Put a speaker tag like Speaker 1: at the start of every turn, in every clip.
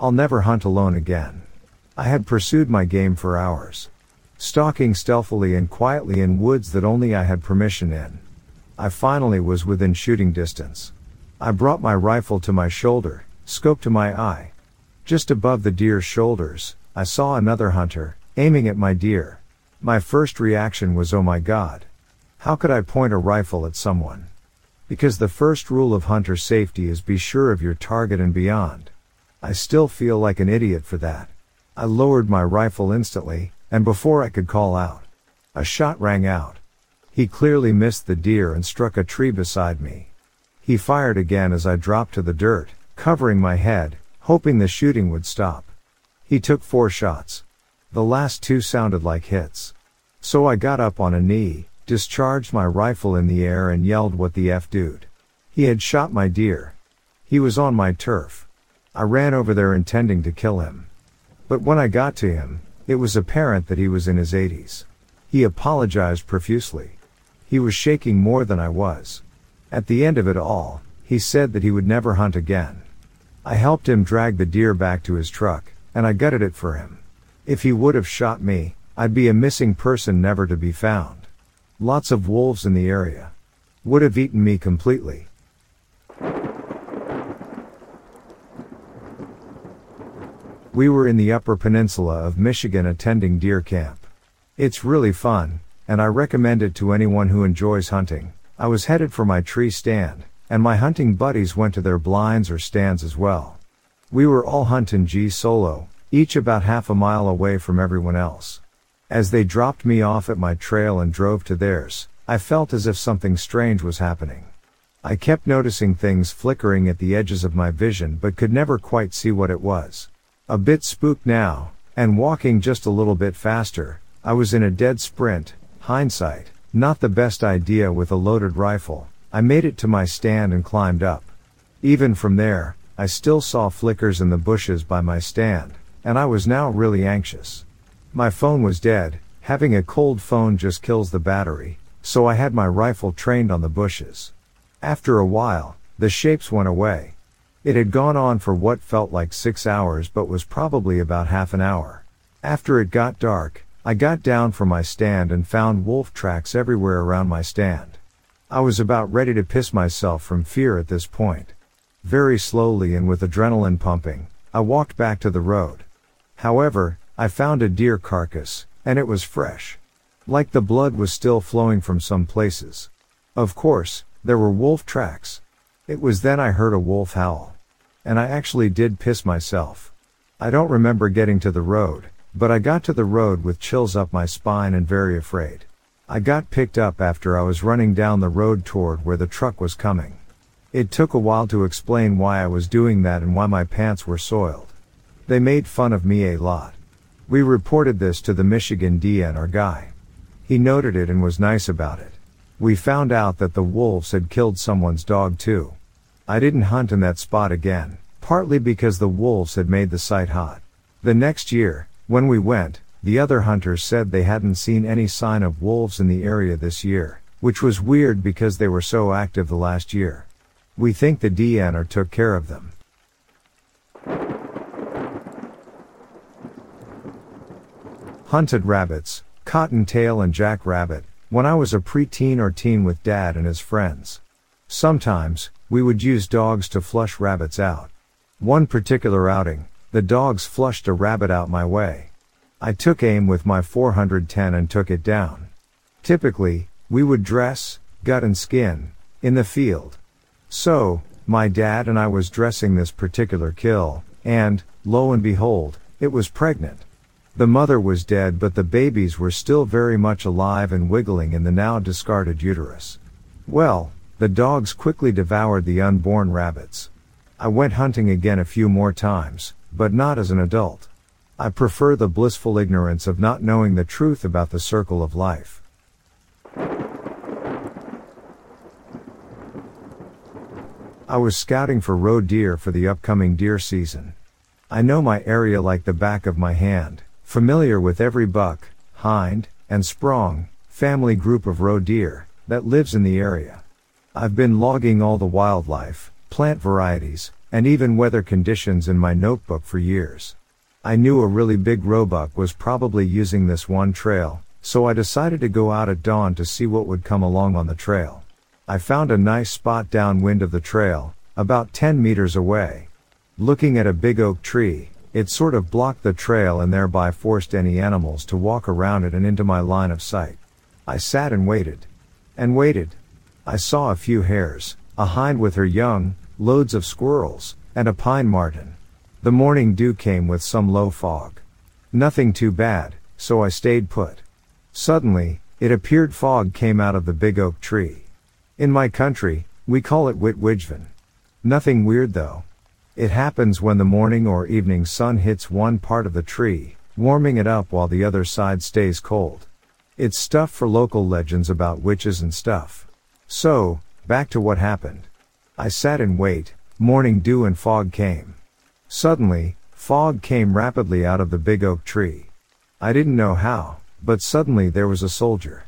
Speaker 1: I'll never hunt alone again. I had pursued my game for hours. Stalking stealthily and quietly in woods that only I had permission in. I finally was within shooting distance. I brought my rifle to my shoulder, scope to my eye. Just above the deer's shoulders, I saw another hunter, aiming at my deer. My first reaction was oh my god. How could I point a rifle at someone? Because the first rule of hunter safety is be sure of your target and beyond. I still feel like an idiot for that. I lowered my rifle instantly, and before I could call out, a shot rang out. He clearly missed the deer and struck a tree beside me. He fired again as I dropped to the dirt, covering my head, hoping the shooting would stop. He took four shots. The last two sounded like hits. So I got up on a knee, discharged my rifle in the air and yelled what the F dude. He had shot my deer. He was on my turf. I ran over there intending to kill him. But when I got to him, it was apparent that he was in his 80s. He apologized profusely. He was shaking more than I was. At the end of it all, He said that he would never hunt again. I helped him drag the deer back to his truck, and I gutted it for him. If he would have shot me, I'd be a missing person never to be found. Lots of wolves in the area. Would have eaten me completely. We were in the Upper Peninsula of Michigan attending deer camp. It's really fun, and I recommend it to anyone who enjoys hunting. I was headed for my tree stand, and my hunting buddies went to their blinds or stands as well. We were all hunting G solo, each about half a mile away from everyone else. As they dropped me off at my trail and drove to theirs, I felt as if something strange was happening. I kept noticing things flickering at the edges of my vision but could never quite see what it was. A bit spooked now, and walking just a little bit faster, I was in a dead sprint, hindsight, not the best idea with a loaded rifle, I made it to my stand and climbed up. Even from there, I still saw flickers in the bushes by my stand, and I was now really anxious. My phone was dead, having a cold phone just kills the battery, so I had my rifle trained on the bushes. After a while, the shapes went away. It had gone on for what felt like six hours but was probably about half an hour. After it got dark, I got down from my stand and found wolf tracks everywhere around my stand. I was about ready to piss myself from fear at this point. Very slowly and with adrenaline pumping, I walked back to the road. However, I found a deer carcass, and it was fresh. Like the blood was still flowing from some places. Of course, there were wolf tracks. It was then I heard a wolf howl. And I actually did piss myself. I don't remember getting to the road, but I got to the road with chills up my spine and very afraid. I got picked up after I was running down the road toward where the truck was coming. It took a while to explain why I was doing that and why my pants were soiled. They made fun of me a lot. We reported this to the Michigan DNR guy. He noted it and was nice about it. We found out that the wolves had killed someone's dog too. I didn't hunt in that spot again, partly because the wolves had made the site hot. The next year, when we went, the other hunters said they hadn't seen any sign of wolves in the area this year, which was weird because they were so active the last year. We think the DNR took care of them. Hunted rabbits, cottontail and jackrabbit, when I was a preteen or teen with dad and his friends. Sometimes, we would use dogs to flush rabbits out. One particular outing, the dogs flushed a rabbit out my way. I took aim with my 410 and took it down. Typically, we would dress, gut and skin, in the field. So, my dad and I was dressing this particular kill, and, lo and behold, it was pregnant. The mother was dead but the babies were still very much alive and wiggling in the now discarded uterus. Well, the dogs quickly devoured the unborn rabbits. I went hunting again a few more times, but not as an adult. I prefer the blissful ignorance of not knowing the truth about the circle of life. I was scouting for roe deer for the upcoming deer season. I know my area like the back of my hand, familiar with every buck, hind, and sprong, family group of roe deer, that lives in the area. I've been logging all the wildlife, plant varieties, and even weather conditions in my notebook for years. I knew a really big roebuck was probably using this one trail, so I decided to go out at dawn to see what would come along on the trail. I found a nice spot downwind of the trail, about 10 meters away. Looking at a big oak tree, it sort of blocked the trail and thereby forced any animals to walk around it and into my line of sight. I sat and waited. And waited. I saw a few hares, a hind with her young, loads of squirrels, and a pine marten. The morning dew came with some low fog. Nothing too bad, so I stayed put. Suddenly, it appeared fog came out of the big oak tree. In my country, we call it Witwijven. Nothing weird though. It happens when the morning or evening sun hits one part of the tree, warming it up while the other side stays cold. It's stuff for local legends about witches and stuff. So, back to what happened. I sat in wait, morning dew and fog came. Suddenly, fog came rapidly out of the big oak tree. I didn't know how, but suddenly there was a soldier.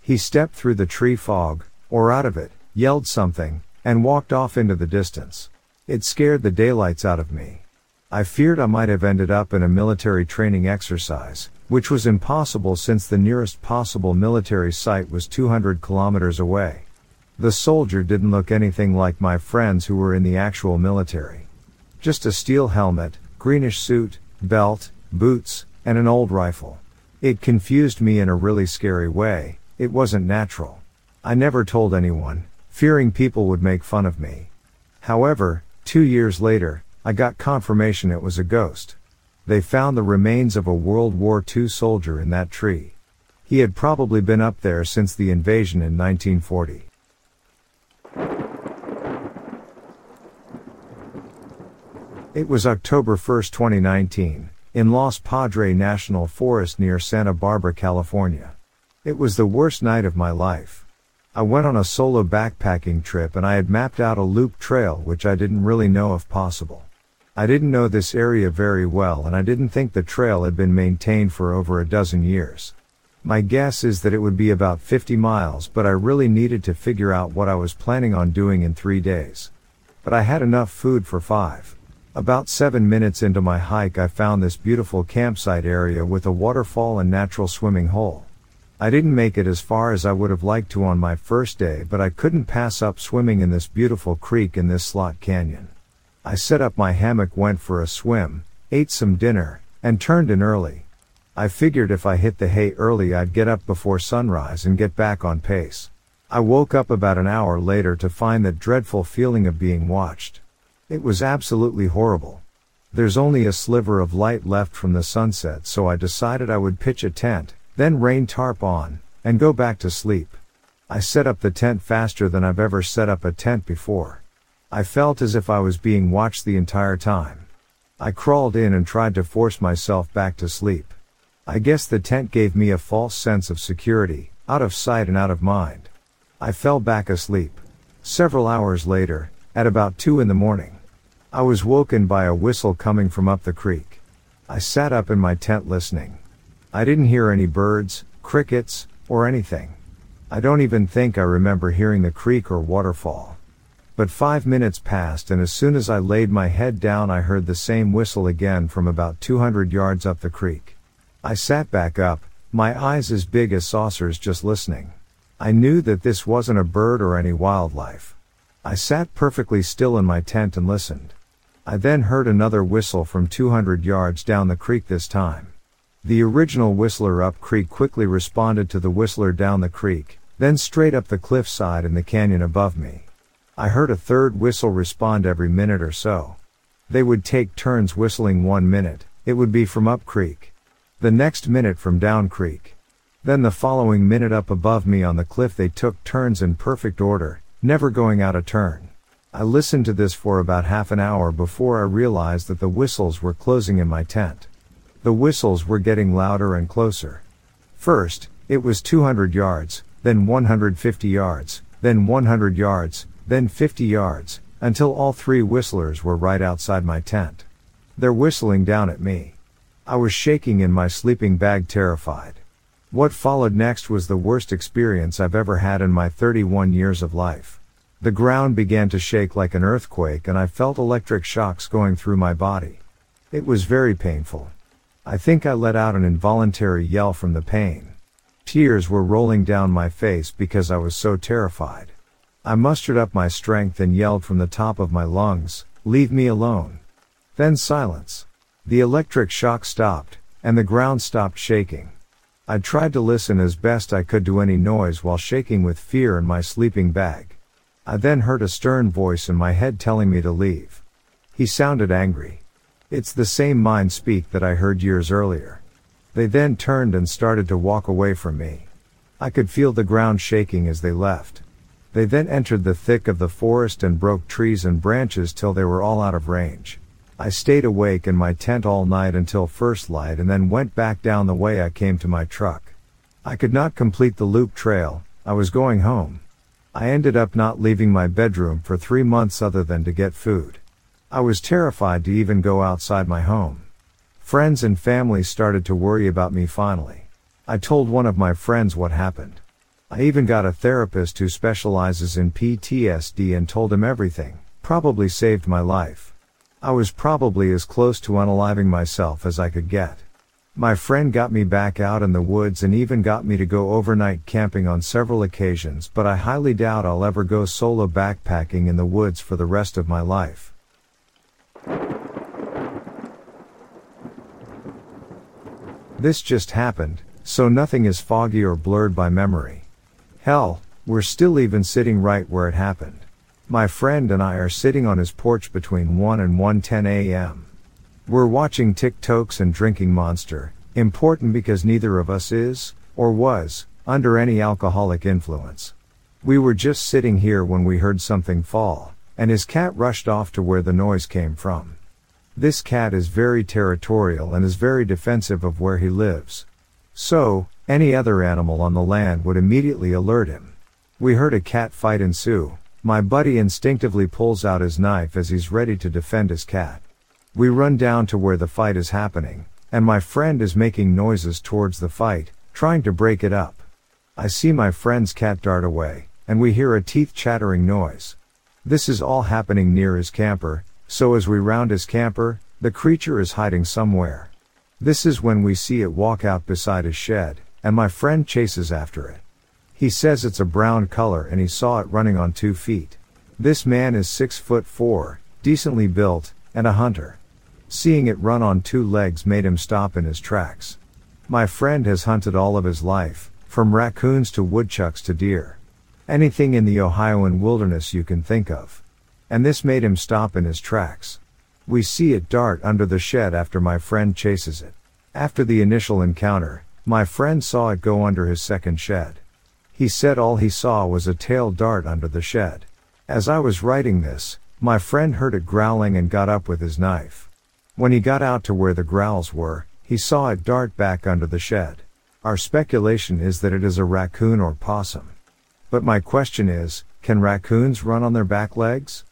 Speaker 1: He stepped through the tree fog, or out of it, yelled something, and walked off into the distance. It scared the daylights out of me. I feared I might have ended up in a military training exercise, which was impossible since the nearest possible military site was 200 kilometers away. The soldier didn't look anything like my friends who were in the actual military. Just a steel helmet, greenish suit, belt, boots, and an old rifle. It confused me in a really scary way, it wasn't natural. I never told anyone, fearing people would make fun of me. However, two years later, I got confirmation it was a ghost. They found the remains of a World War II soldier in that tree. He had probably been up there since the invasion in 1940. It was October 1, 2019, in Los Padres National Forest near Santa Barbara, California. It was the worst night of my life. I went on a solo backpacking trip and I had mapped out a loop trail which I didn't really know if possible. I didn't know this area very well and I didn't think the trail had been maintained for over a dozen years. My guess is that it would be about 50 miles but I really needed to figure out what I was planning on doing in three days. But I had enough food for five. About seven minutes into my hike, I found this beautiful campsite area with a waterfall and natural swimming hole. I didn't make it as far as I would have liked to on my first day, but I couldn't pass up swimming in this beautiful creek in this slot canyon. I set up my hammock, went for a swim, ate some dinner, and turned in early. I figured if I hit the hay early, I'd get up before sunrise and get back on pace. I woke up about an hour later to find that dreadful feeling of being watched. It was absolutely horrible. There's only a sliver of light left from the sunset, so I decided I would pitch a tent, then rain tarp on, and go back to sleep. I set up the tent faster than I've ever set up a tent before. I felt as if I was being watched the entire time. I crawled in and tried to force myself back to sleep. I guess the tent gave me a false sense of security, out of sight and out of mind. I fell back asleep. Several hours later, at about 2 in the morning, I was woken by a whistle coming from up the creek. I sat up in my tent listening. I didn't hear any birds, crickets, or anything. I don't even think I remember hearing the creek or waterfall. But five minutes passed and as soon as I laid my head down I heard the same whistle again from about 200 yards up the creek. I sat back up, my eyes as big as saucers just listening. I knew that this wasn't a bird or any wildlife. I sat perfectly still in my tent and listened. I then heard another whistle from 200 yards down the creek this time. The original whistler up creek quickly responded to the whistler down the creek, then straight up the cliffside in the canyon above me. I heard a third whistle respond every minute or so. They would take turns whistling one minute, it would be from up creek. The next minute from down creek. Then the following minute up above me on the cliff they took turns in perfect order, never going out of turn. I listened to this for about half an hour before I realized that the whistles were closing in my tent. The whistles were getting louder and closer. First, it was 200 yards, then 150 yards, then 100 yards, then 50 yards, until all three whistlers were right outside my tent. They're whistling down at me. I was shaking in my sleeping bag terrified. What followed next was the worst experience I've ever had in my 31 years of life. The ground began to shake like an earthquake and I felt electric shocks going through my body. It was very painful. I think I let out an involuntary yell from the pain. Tears were rolling down my face because I was so terrified. I mustered up my strength and yelled from the top of my lungs, leave me alone. Then silence. The electric shock stopped, and the ground stopped shaking. I tried to listen as best I could to any noise while shaking with fear in my sleeping bag. I then heard a stern voice in my head telling me to leave. He sounded angry. It's the same mind speak that I heard years earlier. They then turned and started to walk away from me. I could feel the ground shaking as they left. They then entered the thick of the forest and broke trees and branches till they were all out of range. I stayed awake in my tent all night until first light and then went back down the way I came to my truck. I could not complete the loop trail, I was going home. I ended up not leaving my bedroom for three months other than to get food. I was terrified to even go outside my home. Friends and family started to worry about me finally. I told one of my friends what happened. I even got a therapist who specializes in PTSD and told him everything, probably saved my life. I was probably as close to unaliving myself as I could get. My friend got me back out in the woods and even got me to go overnight camping on several occasions, but I highly doubt I'll ever go solo backpacking in the woods for the rest of my life. This just happened, so nothing is foggy or blurred by memory. Hell, we're still even sitting right where it happened. My friend and I are sitting on his porch between 1 and 1:10 a.m. We're watching TikToks and drinking Monster, important because neither of us is, or was, under any alcoholic influence. We were just sitting here when we heard something fall, and his cat rushed off to where the noise came from. This cat is very territorial and is very defensive of where he lives. So, any other animal on the land would immediately alert him. We heard a cat fight ensue. My buddy instinctively pulls out his knife as he's ready to defend his cat. We run down to where the fight is happening, and my friend is making noises towards the fight, trying to break it up. I see my friend's cat dart away, and we hear a teeth chattering noise. This is all happening near his camper, so as we round his camper, the creature is hiding somewhere. This is when we see it walk out beside his shed, and my friend chases after it. He says it's a brown color and he saw it running on two feet. This man is six foot four, decently built, and a hunter. Seeing it run on two legs made him stop in his tracks. My friend has hunted all of his life, from raccoons to woodchucks to deer. Anything in the Ohioan wilderness you can think of. And this made him stop in his tracks. We see it dart under the shed after my friend chases it. After the initial encounter, my friend saw it go under his second shed. He said all he saw was a tail dart under the shed. As I was writing this, my friend heard it growling and got up with his knife. When he got out to where the growls were, he saw it dart back under the shed. Our speculation is that it is a raccoon or possum. But my question is, can raccoons run on their back legs?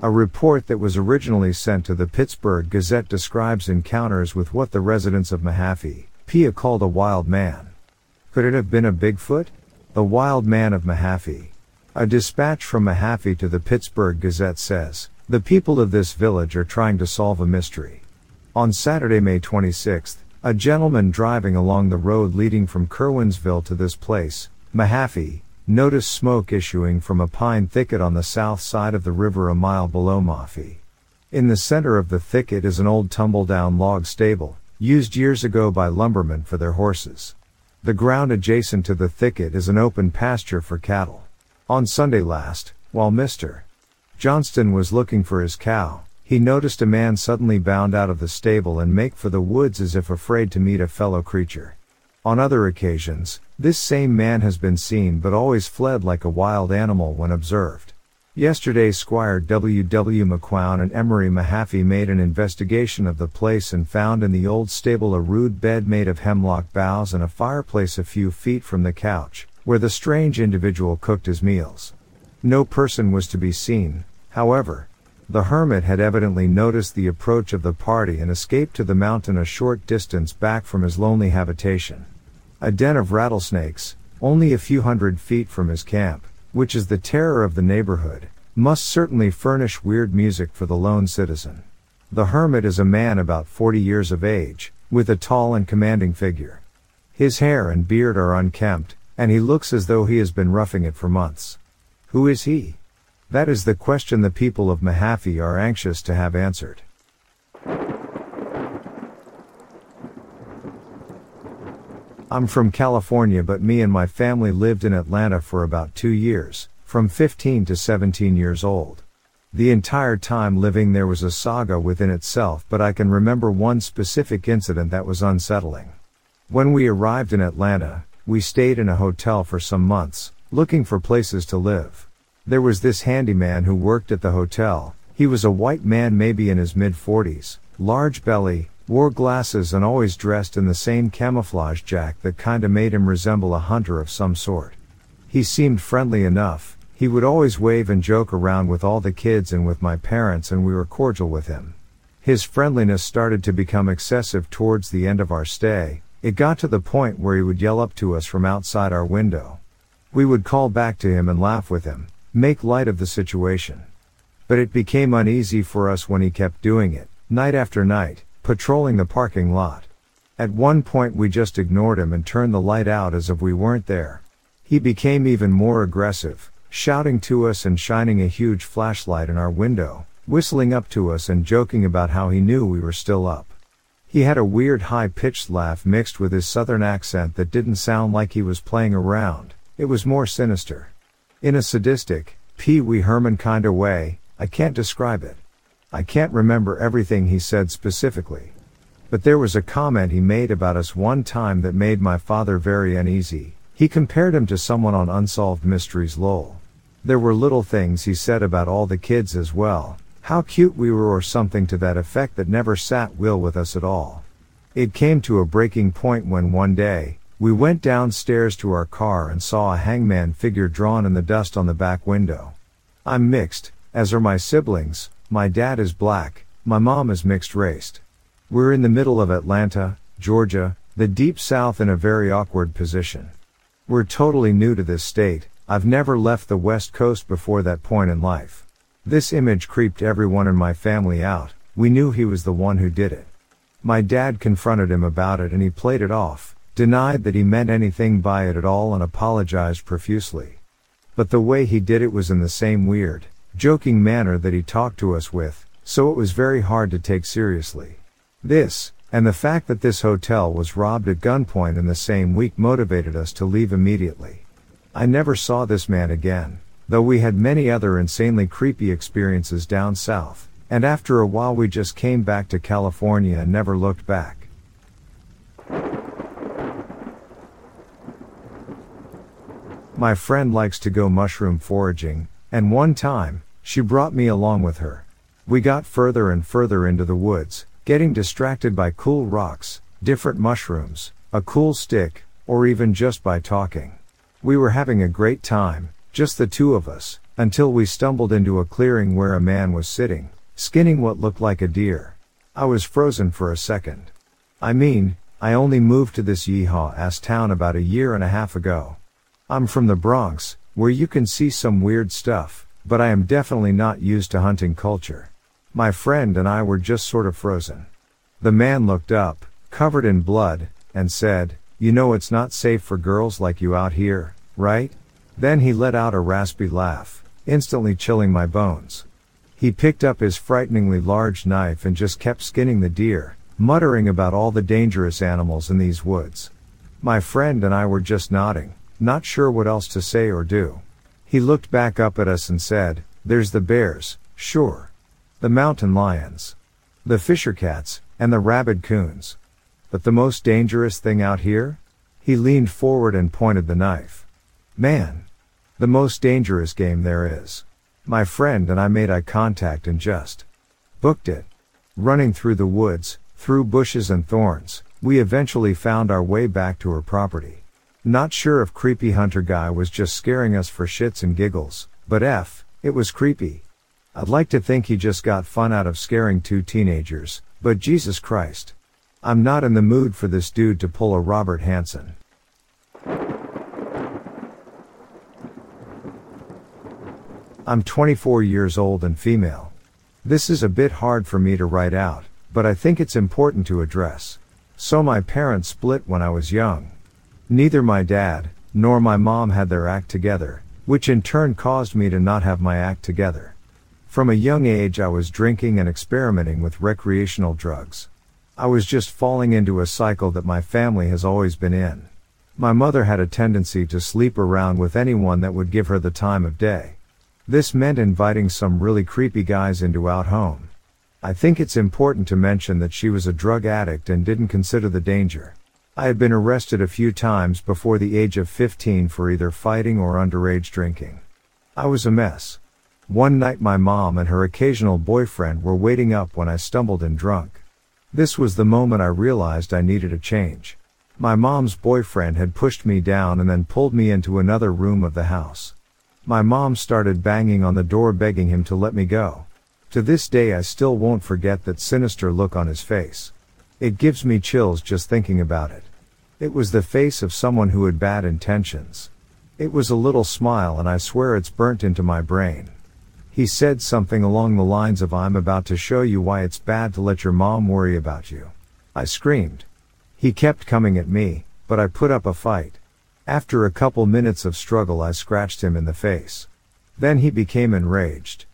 Speaker 1: A report that was originally sent to the Pittsburgh Gazette describes encounters with what the residents of Mahaffey, PA called a wild man. Could it have been a Bigfoot? The wild man of Mahaffey, a dispatch from Mahaffey to the Pittsburgh Gazette says, the people of this village are trying to solve a mystery. On Saturday, May 26th, a gentleman driving along the road leading from Curwensville to this place, Mahaffey, noticed smoke issuing from a pine thicket on the south side of the river a mile below Mahaffey. In the center of the thicket is an old tumble-down log stable, used years ago by lumbermen for their horses. The ground adjacent to the thicket is an open pasture for cattle. On Sunday last, while Mr. Johnston was looking for his cow, he noticed a man suddenly bound out of the stable and make for the woods as if afraid to meet a fellow creature. On other occasions, this same man has been seen but always fled like a wild animal when observed. Yesterday Squire W. W. McQuown and Emery Mahaffey made an investigation of the place and found in the old stable a rude bed made of hemlock boughs and a fireplace a few feet from the couch, where the strange individual cooked his meals. No person was to be seen, however. The hermit had evidently noticed the approach of the party and escaped to the mountain a short distance back from his lonely habitation. A den of rattlesnakes, only a few hundred feet from his camp, which is the terror of the neighborhood, must certainly furnish weird music for the lone citizen. The hermit is a man about 40 years of age, with a tall and commanding figure. His hair and beard are unkempt, and he looks as though he has been roughing it for months. Who is he? That is the question the people of Mahaffey are anxious to have answered. I'm from California, but me and my family lived in Atlanta for about two years, from 15 to 17 years old. The entire time living there was a saga within itself, but I can remember one specific incident that was unsettling. When we arrived in Atlanta, we stayed in a hotel for some months, looking for places to live. There was this handyman who worked at the hotel. He was a white man maybe in his mid 40s, large belly, wore glasses and always dressed in the same camouflage jack that kinda made him resemble a hunter of some sort. He seemed friendly enough, he would always wave and joke around with all the kids and with my parents and we were cordial with him. His friendliness started to become excessive towards the end of our stay. It got to the point where he would yell up to us from outside our window. We would call back to him and laugh with him, make light of the situation. But it became uneasy for us when he kept doing it, night after night, patrolling the parking lot. At one point we just ignored him and turned the light out as if we weren't there. He became even more aggressive, shouting to us and shining a huge flashlight in our window, whistling up to us and joking about how he knew we were still up. He had a weird high pitched laugh mixed with his southern accent that didn't sound like he was playing around, it was more sinister. In a sadistic, Pee Wee Herman kinda way, I can't describe it. I can't remember everything he said specifically. But there was a comment he made about us one time that made my father very uneasy. He compared him to someone on Unsolved Mysteries lol. There were little things he said about all the kids as well, how cute we were or something to that effect that never sat well with us at all. It came to a breaking point when one day, we went downstairs to our car and saw a hangman figure drawn in the dust on the back window. I'm mixed, as are my siblings, my dad is black, my mom is mixed raced. We're in the middle of Atlanta, Georgia, the deep south in a very awkward position. We're totally new to this state, I've never left the west coast before that point in life. This image creeped everyone in my family out, we knew he was the one who did it. My dad confronted him about it and he played it off, denied that he meant anything by it at all and apologized profusely. But the way he did it was in the same weird, joking manner that he talked to us with, so it was very hard to take seriously. This, and the fact that this hotel was robbed at gunpoint in the same week motivated us to leave immediately. I never saw this man again, though we had many other insanely creepy experiences down south, and after a while we just came back to California and never looked back. My friend likes to go mushroom foraging, and one time, she brought me along with her. We got further and further into the woods, getting distracted by cool rocks, different mushrooms, a cool stick, or even just by talking. We were having a great time, just the two of us, until we stumbled into a clearing where a man was sitting, skinning what looked like a deer. I was frozen for a second. I mean, I only moved to this yeehaw ass town about a year and a half ago. I'm from the Bronx, where you can see some weird stuff, but I am definitely not used to hunting culture. My friend and I were just sort of frozen. The man looked up, covered in blood, and said, You know it's not safe for girls like you out here, right? Then he let out a raspy laugh, instantly chilling my bones. He picked up his frighteningly large knife and just kept skinning the deer, muttering about all the dangerous animals in these woods. My friend and I were just nodding, not sure what else to say or do. He looked back up at us and said, There's the bears, sure. The mountain lions. The fisher cats, and the rabid coons. But the most dangerous thing out here? He leaned forward and pointed the knife. Man. The most dangerous game there is. My friend and I made eye contact and just booked it. Running through the woods, through bushes and thorns, we eventually found our way back to her property. Not sure if creepy hunter guy was just scaring us for shits and giggles, but F, it was creepy. I'd like to think he just got fun out of scaring two teenagers, but Jesus Christ. I'm not in the mood for this dude to pull a Robert Hansen. I'm 24 years old and female. This is a bit hard for me to write out, but I think it's important to address. So my parents split when I was young. Neither my dad, nor my mom had their act together, which in turn caused me to not have my act together. From a young age I was drinking and experimenting with recreational drugs. I was just falling into a cycle that my family has always been in. My mother had a tendency to sleep around with anyone that would give her the time of day. This meant inviting some really creepy guys into out home. I think it's important to mention that she was a drug addict and didn't consider the danger. I had been arrested a few times before the age of 15 for either fighting or underage drinking. I was a mess. One night my mom and her occasional boyfriend were waiting up when I stumbled in drunk. This was the moment I realized I needed a change. My mom's boyfriend had pushed me down and then pulled me into another room of the house. My mom started banging on the door begging him to let me go. To this day I still won't forget that sinister look on his face. It gives me chills just thinking about it. It was the face of someone who had bad intentions. It was a little smile and I swear it's burnt into my brain. He said something along the lines of I'm about to show you why it's bad to let your mom worry about you. I screamed. He kept coming at me, but I put up a fight. After a couple minutes of struggle I scratched him in the face. Then he became enraged.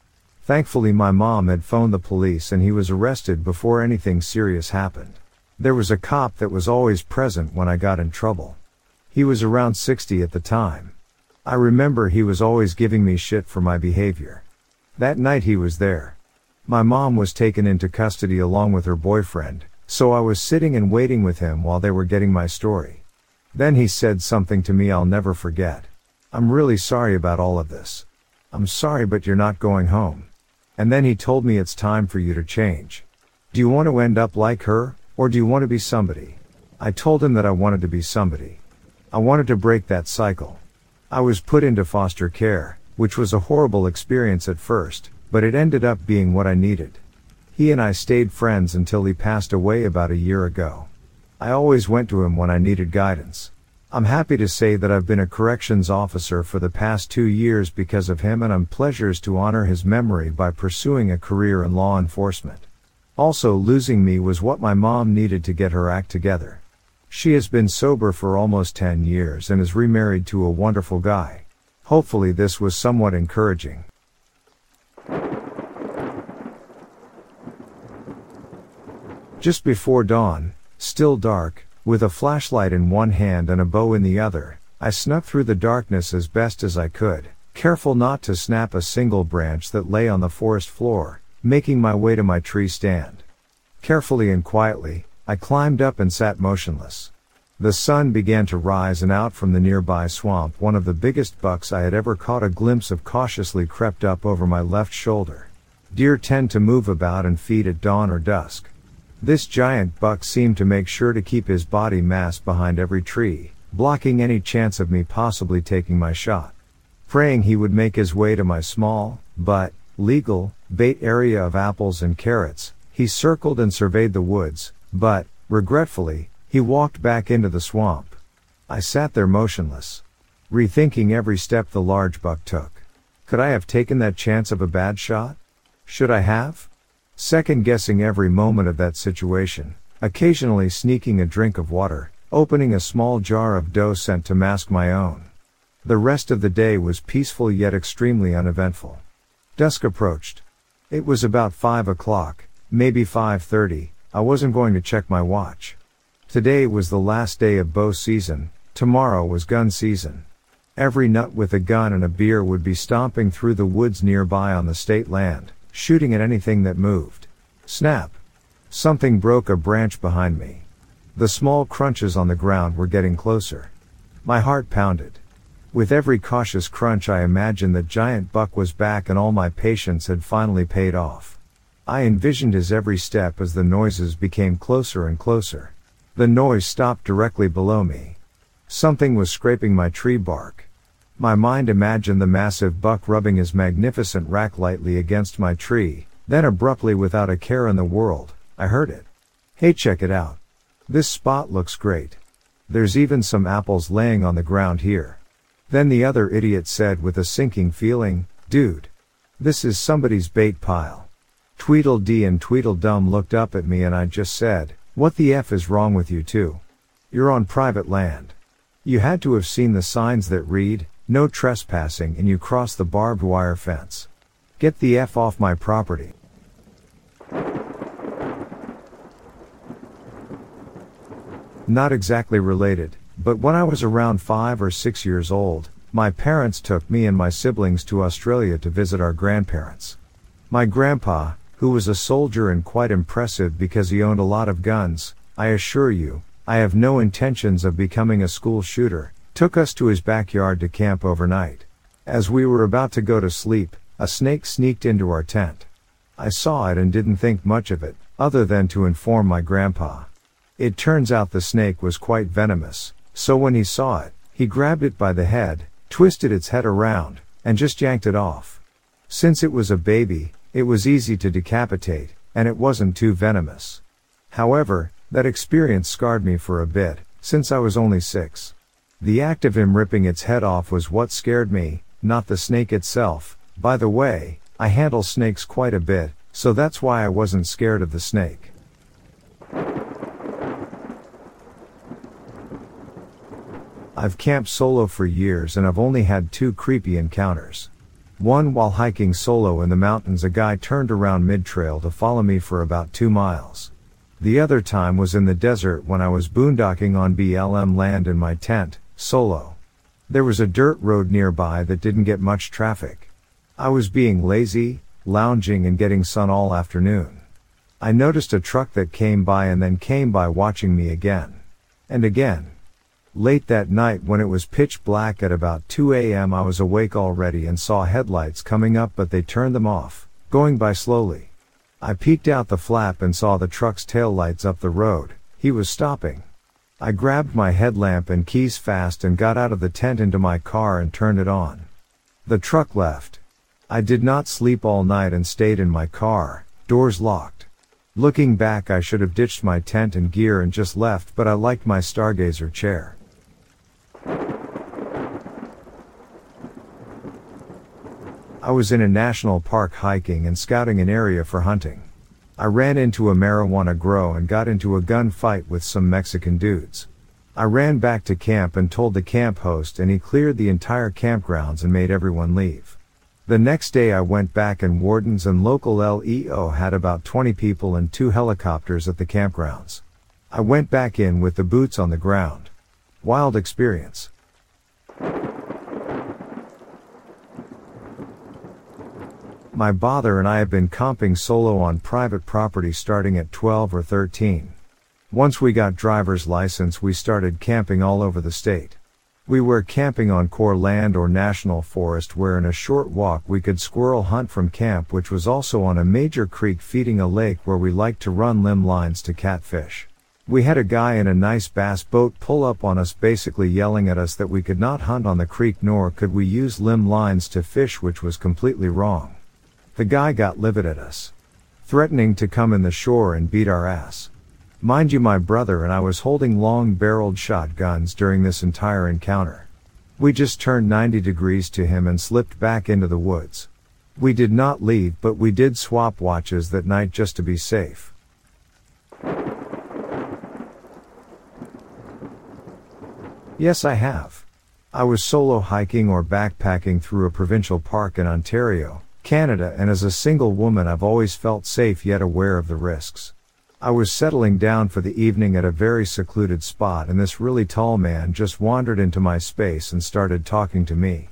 Speaker 1: Thankfully my mom had phoned the police and he was arrested before anything serious happened. There was a cop that was always present when I got in trouble. He was around 60 at the time. I remember he was always giving me shit for my behavior. That night he was there. My mom was taken into custody along with her boyfriend, so I was sitting and waiting with him while they were getting my story. Then he said something to me I'll never forget. I'm really sorry about all of this. I'm sorry but you're not going home. And then he told me it's time for you to change. Do you want to end up like her, or do you want to be somebody? I told him that I wanted to be somebody. I wanted to break that cycle. I was put into foster care, which was a horrible experience at first, but it ended up being what I needed. He and I stayed friends until he passed away about a year ago. I always went to him when I needed guidance. I'm happy to say that I've been a corrections officer for the past two years because of him and I'm pleasures to honor his memory by pursuing a career in law enforcement. Also losing me was what my mom needed to get her act together. She has been sober for almost 10 years and is remarried to a wonderful guy. Hopefully this was somewhat encouraging. Just before dawn, still dark, with a flashlight in one hand and a bow in the other, I snuck through the darkness as best as I could, careful not to snap a single branch that lay on the forest floor, making my way to my tree stand. Carefully and quietly, I climbed up and sat motionless. The sun began to rise and out from the nearby swamp one of the biggest bucks I had ever caught a glimpse of cautiously crept up over my left shoulder. Deer tend to move about and feed at dawn or dusk. This giant buck seemed to make sure to keep his body mass behind every tree, blocking any chance of me possibly taking my shot. Praying he would make his way to my small, but, legal, bait area of apples and carrots, he circled and surveyed the woods, but, regretfully, he walked back into the swamp. I sat there motionless, rethinking every step the large buck took. Could I have taken that chance of a bad shot? Should I have? Second guessing every moment of that situation, occasionally sneaking a drink of water, opening a small jar of doe scent to mask my own. The rest of the day was peaceful yet extremely uneventful. Dusk approached. It was about 5 o'clock, maybe 5.30, I wasn't going to check my watch. Today was the last day of bow season, tomorrow was gun season. Every nut with a gun and a beer would be stomping through the woods nearby on the state land, shooting at anything that moved. Snap! Something broke a branch behind me. The small crunches on the ground were getting closer. My heart pounded. With every cautious crunch I imagined that giant buck was back and all my patience had finally paid off. I envisioned his every step as the noises became closer and closer. The noise stopped directly below me. Something was scraping my tree bark. My mind imagined the massive buck rubbing his magnificent rack lightly against my tree, then abruptly without a care in the world, I heard it. Hey check it out. This spot looks great. There's even some apples laying on the ground here. Then the other idiot said with a sinking feeling, dude. This is somebody's bait pile. Tweedledee and Tweedledum looked up at me and I just said, what the F is wrong with you two? You're on private land. You had to have seen the signs that read, no trespassing and you cross the barbed wire fence. Get the F off my property. Not exactly related, but when I was around five or six years old, my parents took me and my siblings to Australia to visit our grandparents. My grandpa, who was a soldier and quite impressive because he owned a lot of guns, I assure you, I have no intentions of becoming a school shooter, took us to his backyard to camp overnight. As we were about to go to sleep, a snake sneaked into our tent. I saw it and didn't think much of it, other than to inform my grandpa. It turns out the snake was quite venomous, so when he saw it, he grabbed it by the head, twisted its head around, and just yanked it off. Since it was a baby, It was easy to decapitate, and it wasn't too venomous. However, that experience scarred me for a bit, since I was only six. The act of him ripping its head off was what scared me, not the snake itself. By the way, I handle snakes quite a bit, so that's why I wasn't scared of the snake. I've camped solo for years and I've only had two creepy encounters. One while hiking solo in the mountains a guy turned around mid-trail to follow me for about two miles. The other time was in the desert when I was boondocking on BLM land in my tent, solo. There was a dirt road nearby that didn't get much traffic. I was being lazy, lounging and getting sun all afternoon. I noticed a truck that came by and then came by watching me again. And again. Late that night when it was pitch black at about 2 a.m. I was awake already and saw headlights coming up but they turned them off, going by slowly. I peeked out the flap and saw the truck's tail lights up the road, he was stopping. I grabbed my headlamp and keys fast and got out of the tent into my car and turned it on. The truck left. I did not sleep all night and stayed in my car, doors locked. Looking back I should have ditched my tent and gear and just left but I liked my stargazer chair. I was in a national park hiking and scouting an area for hunting. I ran into a marijuana grow and got into a gunfight with some Mexican dudes. I ran back to camp and told the camp host and he cleared the entire campgrounds and made everyone leave. The next day I went back and wardens and local LEO had about 20 people and two helicopters at the campgrounds. I went back in with the boots on the ground. Wild experience. My bother and I have been camping solo on private property starting at 12 or 13. Once we got driver's license we started camping all over the state. We were camping on Corps land or national forest where in a short walk we could squirrel hunt from camp which was also on a major creek feeding a lake where we liked to run limb lines to catfish. We had a guy in a nice bass boat pull up on us basically yelling at us that we could not hunt on the creek nor could we use limb lines to fish which was completely wrong. The guy got livid at us. Threatening to come in the shore and beat our ass. Mind you my brother and I was holding long barreled shotguns during this entire encounter. We just turned 90 degrees to him and slipped back into the woods. We did not leave but we did swap watches that night just to be safe. Yes I have. I was solo hiking or backpacking through a provincial park in Ontario, Canada and as a single woman I've always felt safe yet aware of the risks. I was settling down for the evening at a very secluded spot and this really tall man just wandered into my space and started talking to me.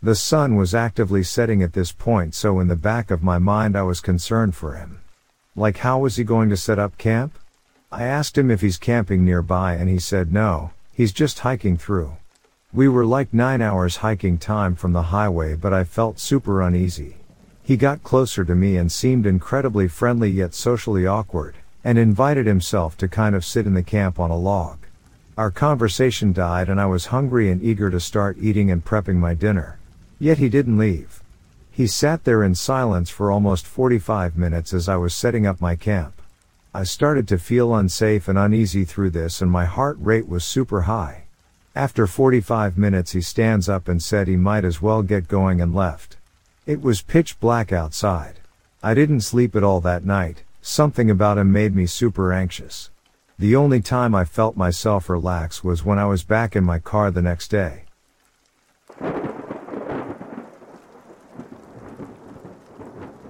Speaker 1: The sun was actively setting at this point so in the back of my mind I was concerned for him. Like how was he going to set up camp? I asked him if he's camping nearby and he said no, he's just hiking through. We were like 9 hours hiking time from the highway but I felt super uneasy. He got closer to me and seemed incredibly friendly yet socially awkward, and invited himself to kind of sit in the camp on a log. Our conversation died and I was hungry and eager to start eating and prepping my dinner. Yet he didn't leave. He sat there in silence for almost 45 minutes as I was setting up my camp. I started to feel unsafe and uneasy through this and my heart rate was super high. After 45 minutes he stands up and said he might as well get going and left. It was pitch black outside. I didn't sleep at all that night, something about him made me super anxious. The only time I felt myself relax was when I was back in my car the next day.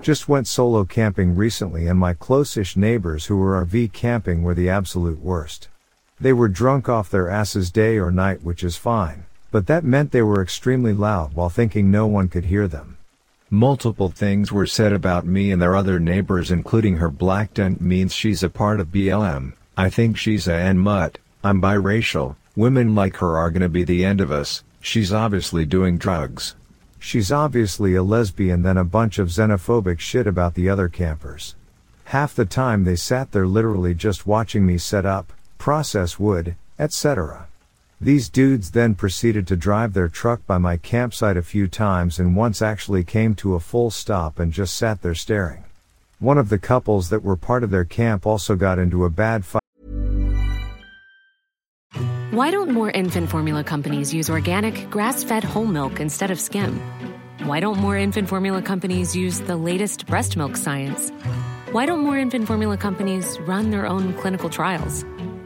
Speaker 1: Just went solo camping recently and my close-ish neighbors who were RV camping were the absolute worst. They were drunk off their asses day or night which is fine, but that meant they were extremely loud while thinking no one could hear them. Multiple things were said about me and their other neighbors including her black dent means she's a part of BLM, I think she's a N mutt, I'm biracial, women like her are gonna be the end of us, she's obviously doing drugs. She's obviously a lesbian then a bunch of xenophobic shit about the other campers. Half the time they sat there literally just watching me set up, process wood, etc. These dudes then proceeded to drive their truck by my campsite a few times and once actually came to a full stop and just sat there staring. One of the couples that were part of their camp also got into a bad fight.
Speaker 2: Why don't more infant formula companies use organic, grass fed whole milk instead of skim? Why don't more infant formula companies use the latest breast milk science? Why don't more infant formula companies run their own clinical trials?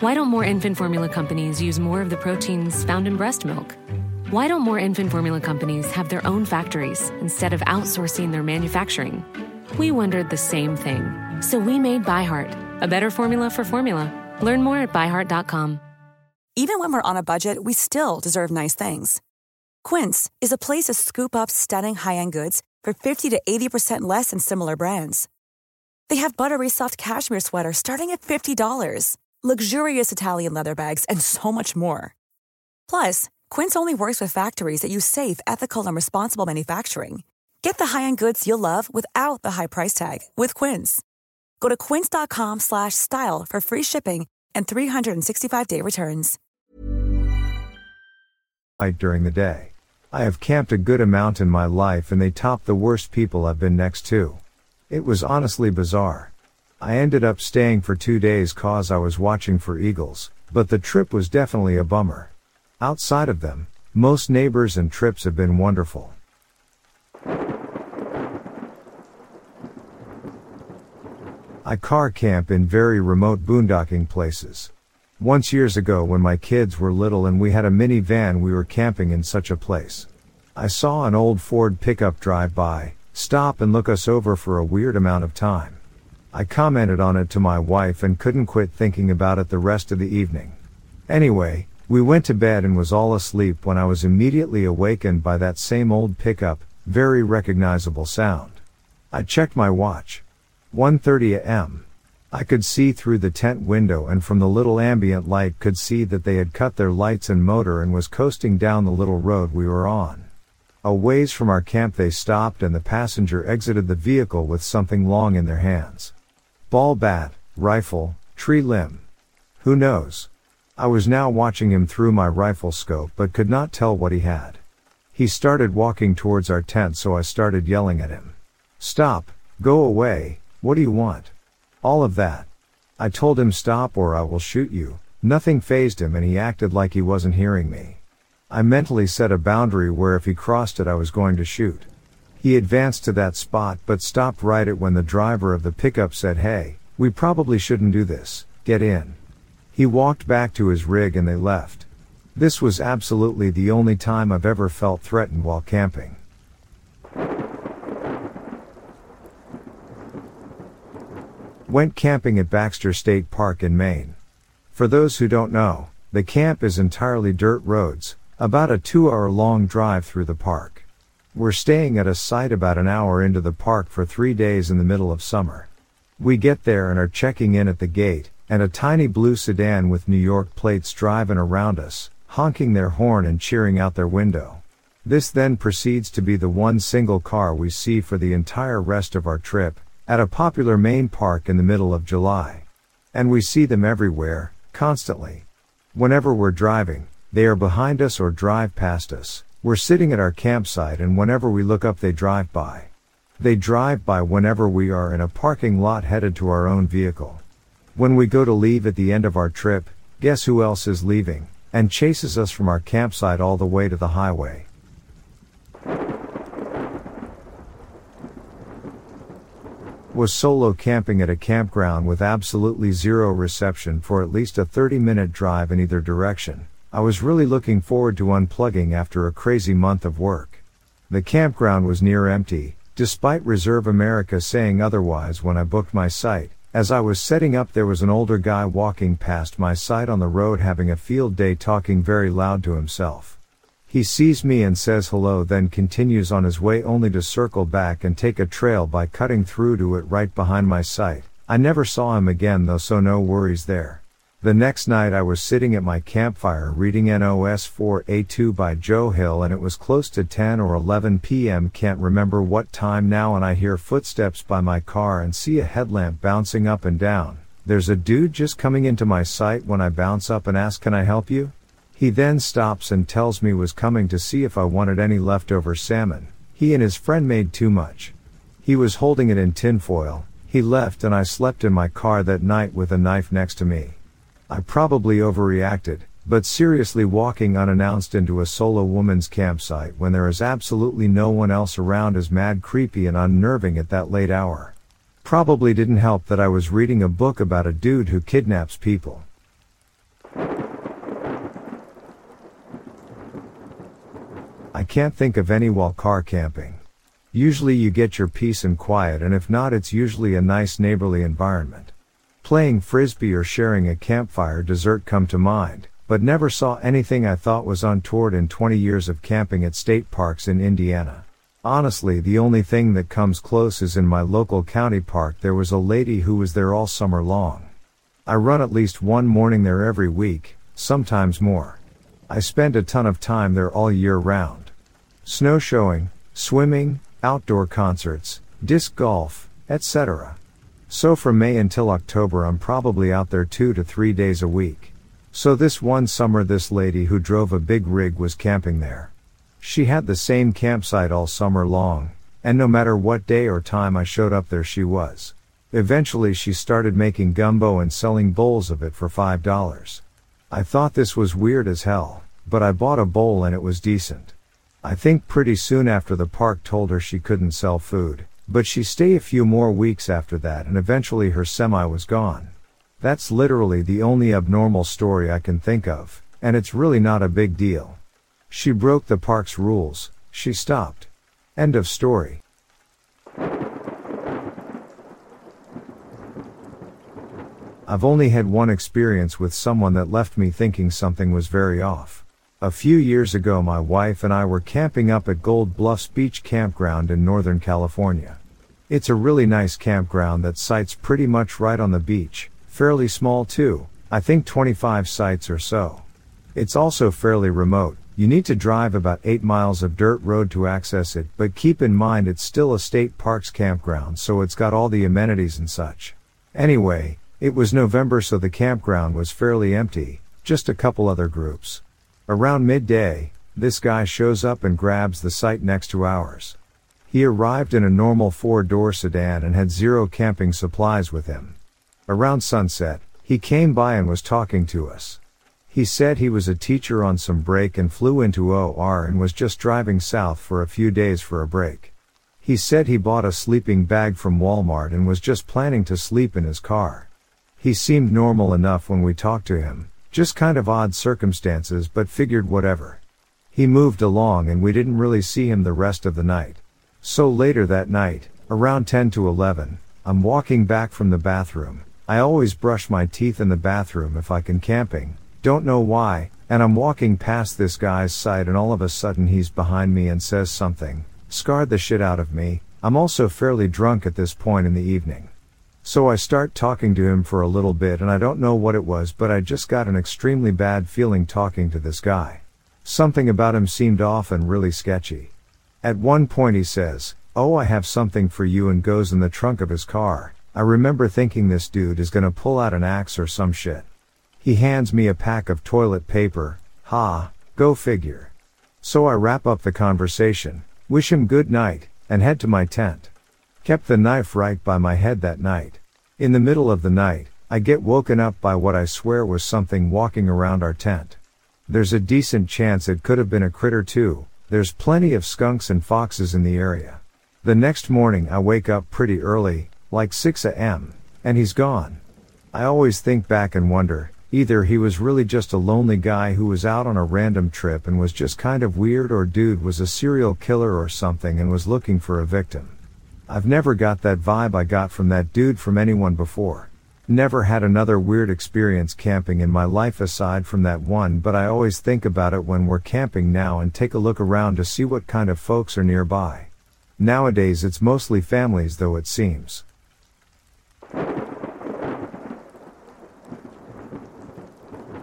Speaker 2: Why don't more infant formula companies use more of the proteins found in breast milk? Why don't more infant formula companies have their own factories instead of outsourcing their manufacturing? We wondered the same thing. So we made ByHeart, a better formula for formula. Learn more at byheart.com.
Speaker 3: Even when we're on a budget, we still deserve nice things. Quince is a place to scoop up stunning high end goods for 50 to 80% less than similar brands. They have buttery soft cashmere sweaters starting at $50, luxurious Italian leather bags, and so much more. Plus, Quince only works with factories that use safe, ethical, and responsible manufacturing. Get the high-end goods you'll love without the high price tag with Quince. Go to quince.com/style for free shipping and 365-day returns.
Speaker 1: during the day. I have camped a good amount in my life and they top the worst people I've been next to. It was honestly bizarre. I ended up staying for two days cause I was watching for eagles, but the trip was definitely a bummer. Outside of them, most neighbors and trips have been wonderful. I car camp in very remote boondocking places. Once years ago when my kids were little and we had a minivan we were camping in such a place. I saw an old Ford pickup drive by, stop and look us over for a weird amount of time. I commented on it to my wife and couldn't quit thinking about it the rest of the evening. Anyway, we went to bed and was all asleep when I was immediately awakened by that same old pickup, very recognizable sound. I checked my watch. 1.30 am. I could see through the tent window and from the little ambient light could see that they had cut their lights and motor and was coasting down the little road we were on. A ways from our camp they stopped and the passenger exited the vehicle with something long in their hands. Ball bat, rifle, tree limb. Who knows? I was now watching him through my rifle scope but could not tell what he had. He started walking towards our tent so I started yelling at him. Stop, go away, what do you want? All of that. I told him stop or I will shoot you. Nothing phased him and he acted like he wasn't hearing me. I mentally set a boundary where if he crossed it I was going to shoot. He advanced to that spot but stopped right at when the driver of the pickup said hey, we probably shouldn't do this, get in. He walked back to his rig and they left. This was absolutely the only time I've ever felt threatened while camping. Went camping at Baxter State Park in Maine. For those who don't know, the camp is entirely dirt roads, about a two hour long drive through the park. We're staying at a site about an hour into the park for three days in the middle of summer. We get there and are checking in at the gate, and a tiny blue sedan with New York plates driving around us, honking their horn and cheering out their window. This then proceeds to be the one single car we see for the entire rest of our trip, at a popular Maine park in the middle of July. And we see them everywhere, constantly. Whenever we're driving, they are behind us or drive past us. We're sitting at our campsite and whenever we look up they drive by. They drive by whenever we are in a parking lot headed to our own vehicle. When we go to leave at the end of our trip, guess who else is leaving, and chases us from our campsite all the way to the highway. Was solo camping at a campground with absolutely zero reception for at least a 30 minute drive in either direction. I was really looking forward to unplugging after a crazy month of work. The campground was near empty, despite Reserve America saying otherwise when I booked my site, As I was setting up, there was an older guy walking past my site on the road having a field day talking very loud to himself. He sees me and says hello, then continues on his way only to circle back and take a trail by cutting through to it right behind my site. I never saw him again though, so no worries there. The next night I was sitting at my campfire reading NOS 4A2 by Joe Hill and it was close to 10 or 11 p.m. Can't remember what time now and I hear footsteps by my car and see a headlamp bouncing up and down. There's a dude just coming into my sight when I bounce up and ask can I help you? He then stops and tells me was coming to see if I wanted any leftover salmon. He and his friend made too much. He was holding it in tinfoil. He left and I slept in my car that night with a knife next to me. I probably overreacted, but seriously walking unannounced into a solo woman's campsite when there is absolutely no one else around is mad creepy and unnerving at that late hour. Probably didn't help that I was reading a book about a dude who kidnaps people. I can't think of any while car camping. Usually you get your peace and quiet and if not it's usually a nice neighborly environment. Playing frisbee or sharing a campfire dessert come to mind, but never saw anything I thought was untoward in 20 years of camping at state parks in Indiana. Honestly, the only thing that comes close is in my local county park there was a lady who was there all summer long. I run at least one morning there every week, sometimes more. I spend a ton of time there all year round. Snowshoeing, swimming, outdoor concerts, disc golf, etc. So from May until October I'm probably out there two to three days a week. So this one summer this lady who drove a big rig was camping there. She had the same campsite all summer long, and no matter what day or time I showed up there she was. Eventually she started making gumbo and selling bowls of it for $5. I thought this was weird as hell, but I bought a bowl and it was decent. I think pretty soon after the park told her she couldn't sell food, but she stayed a few more weeks after that and eventually her semi was gone. That's literally the only abnormal story I can think of, and it's really not a big deal. She broke the park's rules, she stopped. End of story. I've only had one experience with someone that left me thinking something was very off. A few years ago, my wife and I were camping up at Gold Bluffs Beach Campground in Northern California. It's a really nice campground that sites pretty much right on the beach, fairly small too, I think 25 sites or so. It's also fairly remote, you need to drive about 8 miles of dirt road to access it, but keep in mind it's still a state parks campground so it's got all the amenities and such. Anyway, it was November so the campground was fairly empty, just a couple other groups. Around midday, this guy shows up and grabs the site next to ours. He arrived in a normal four door sedan and had zero camping supplies with him. Around sunset, he came by and was talking to us. He said he was a teacher on some break and flew into OR and was just driving south for a few days for a break. He said he bought a sleeping bag from Walmart and was just planning to sleep in his car. He seemed normal enough when we talked to him, just kind of odd circumstances but figured whatever. He moved along and we didn't really see him the rest of the night. So later that night, around 10 to 11, I'm walking back from the bathroom. I always brush my teeth in the bathroom if I can camping, don't know why, and I'm walking past this guy's site and all of a sudden he's behind me and says something, scarred the shit out of me. I'm also fairly drunk at this point in the evening. So I start talking to him for a little bit and I don't know what it was, but I just got an extremely bad feeling talking to this guy. Something about him seemed off and really sketchy. At one point he says, Oh, I have something for you and goes in the trunk of his car. I remember thinking this dude is gonna pull out an axe or some shit. He hands me a pack of toilet paper. Ha, go figure. So I wrap up the conversation, wish him good night, and head to my tent. Kept the knife right by my head that night. In the middle of the night, I get woken up by what I swear was something walking around our tent. There's a decent chance it could have been a critter too, there's plenty of skunks and foxes in the area. The next morning I wake up pretty early, like 6 am, and he's gone. I always think back and wonder, either he was really just a lonely guy who was out on a random trip and was just kind of weird or dude was a serial killer or something and was looking for a victim. I've never got that vibe I got from that dude from anyone before. Never had another weird experience camping in my life aside from that one, but I always think about it when we're camping now and take a look around to see what kind of folks are nearby. Nowadays it's mostly families though it seems.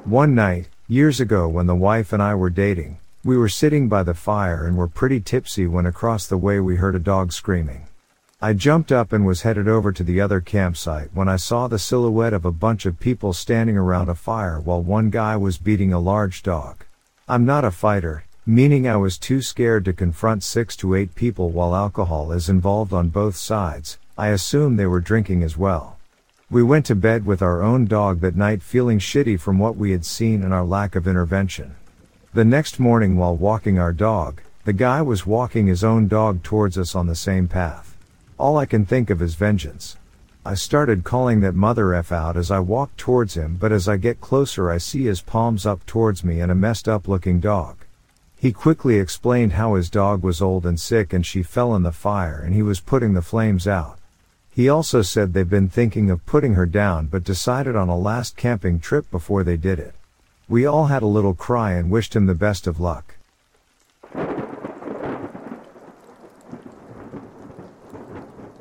Speaker 1: One night, years ago when the wife and I were dating, we were sitting by the fire and were pretty tipsy when across the way we heard a dog screaming. I jumped up and was headed over to the other campsite when I saw the silhouette of a bunch of people standing around a fire while one guy was beating a large dog. I'm not a fighter, meaning I was too scared to confront six to eight people while alcohol is involved on both sides. I assume they were drinking as well. We went to bed with our own dog that night feeling shitty from what we had seen and our lack of intervention. The next morning while walking our dog, the guy was walking his own dog towards us on the same path. All I can think of is vengeance. I started calling that mother F out as I walked towards him, but as I get closer, I see his palms up towards me and a messed up looking dog. He quickly explained how his dog was old and sick and she fell in the fire and he was putting the flames out. He also said they've been thinking of putting her down but decided on a last camping trip before they did it. We all had a little cry and wished him the best of luck.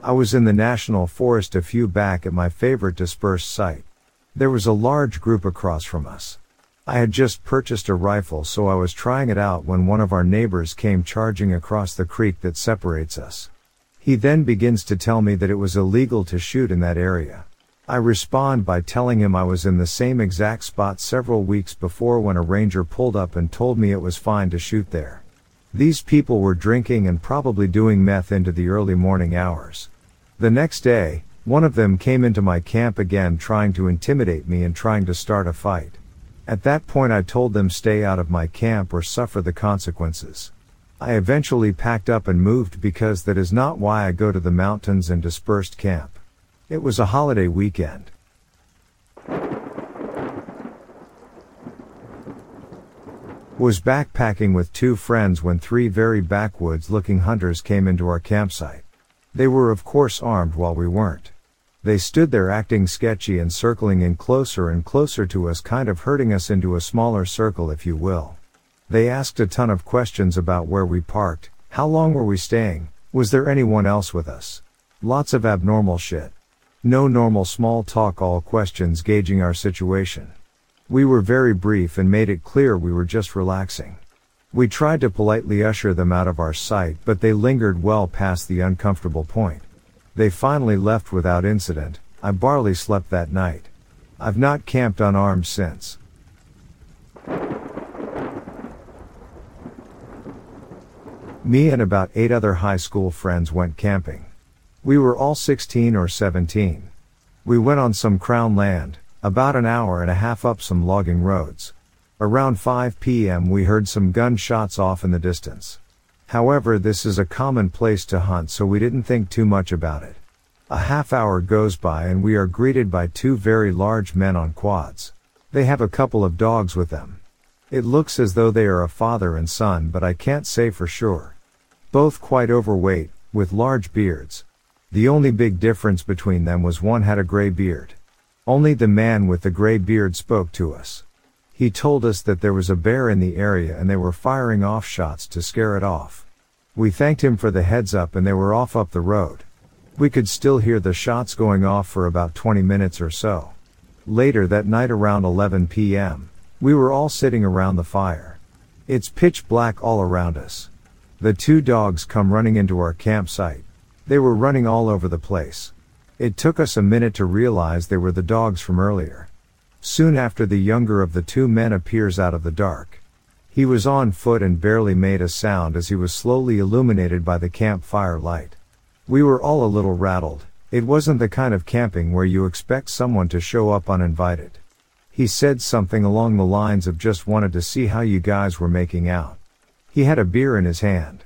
Speaker 1: I was in the national forest a few back at my favorite dispersed site. There was a large group across from us. I had just purchased a rifle so I was trying it out when one of our neighbors came charging across the creek that separates us. He then begins to tell me that it was illegal to shoot in that area. I respond by telling him I was in the same exact spot several weeks before when a ranger pulled up and told me it was fine to shoot there. These people were drinking and probably doing meth into the early morning hours. The next day, one of them came into my camp again trying to intimidate me and trying to start a fight. At that point I told them stay out of my camp or suffer the consequences. I eventually packed up and moved because that is not why I go to the mountains and dispersed camp. It was a holiday weekend. Was backpacking with two friends when three very backwoods looking hunters came into our campsite. They were of course armed while we weren't. They stood there acting sketchy and circling in closer and closer to us kind of herding us into a smaller circle if you will. They asked a ton of questions about where we parked, how long were we staying, was there anyone else with us? Lots of abnormal shit. No normal small talk all questions gauging our situation. We were very brief and made it clear we were just relaxing. We tried to politely usher them out of our sight, but they lingered well past the uncomfortable point. They finally left without incident. I barely slept that night. I've not camped unarmed since. Me and about eight other high school friends went camping. We were all 16 or 17. We went on some crown land, about an hour and a half up some logging roads. Around 5 p.m. we heard some gunshots off in the distance. However, this is a common place to hunt so we didn't think too much about it. A half hour goes by and we are greeted by two very large men on quads. They have a couple of dogs with them. It looks as though they are a father and son but I can't say for sure. Both quite overweight, with large beards. The only big difference between them was one had a gray beard. Only the man with the gray beard spoke to us. He told us that there was a bear in the area and they were firing off shots to scare it off. We thanked him for the heads up and they were off up the road. We could still hear the shots going off for about 20 minutes or so. Later that night around 11 p.m., we were all sitting around the fire. It's pitch black all around us. The two dogs come running into our campsite. They were running all over the place. It took us a minute to realize they were the dogs from earlier. Soon after the younger of the two men appears out of the dark. He was on foot and barely made a sound as he was slowly illuminated by the campfire light. We were all a little rattled. It wasn't the kind of camping where you expect someone to show up uninvited. He said something along the lines of just wanted to see how you guys were making out. He had a beer in his hand.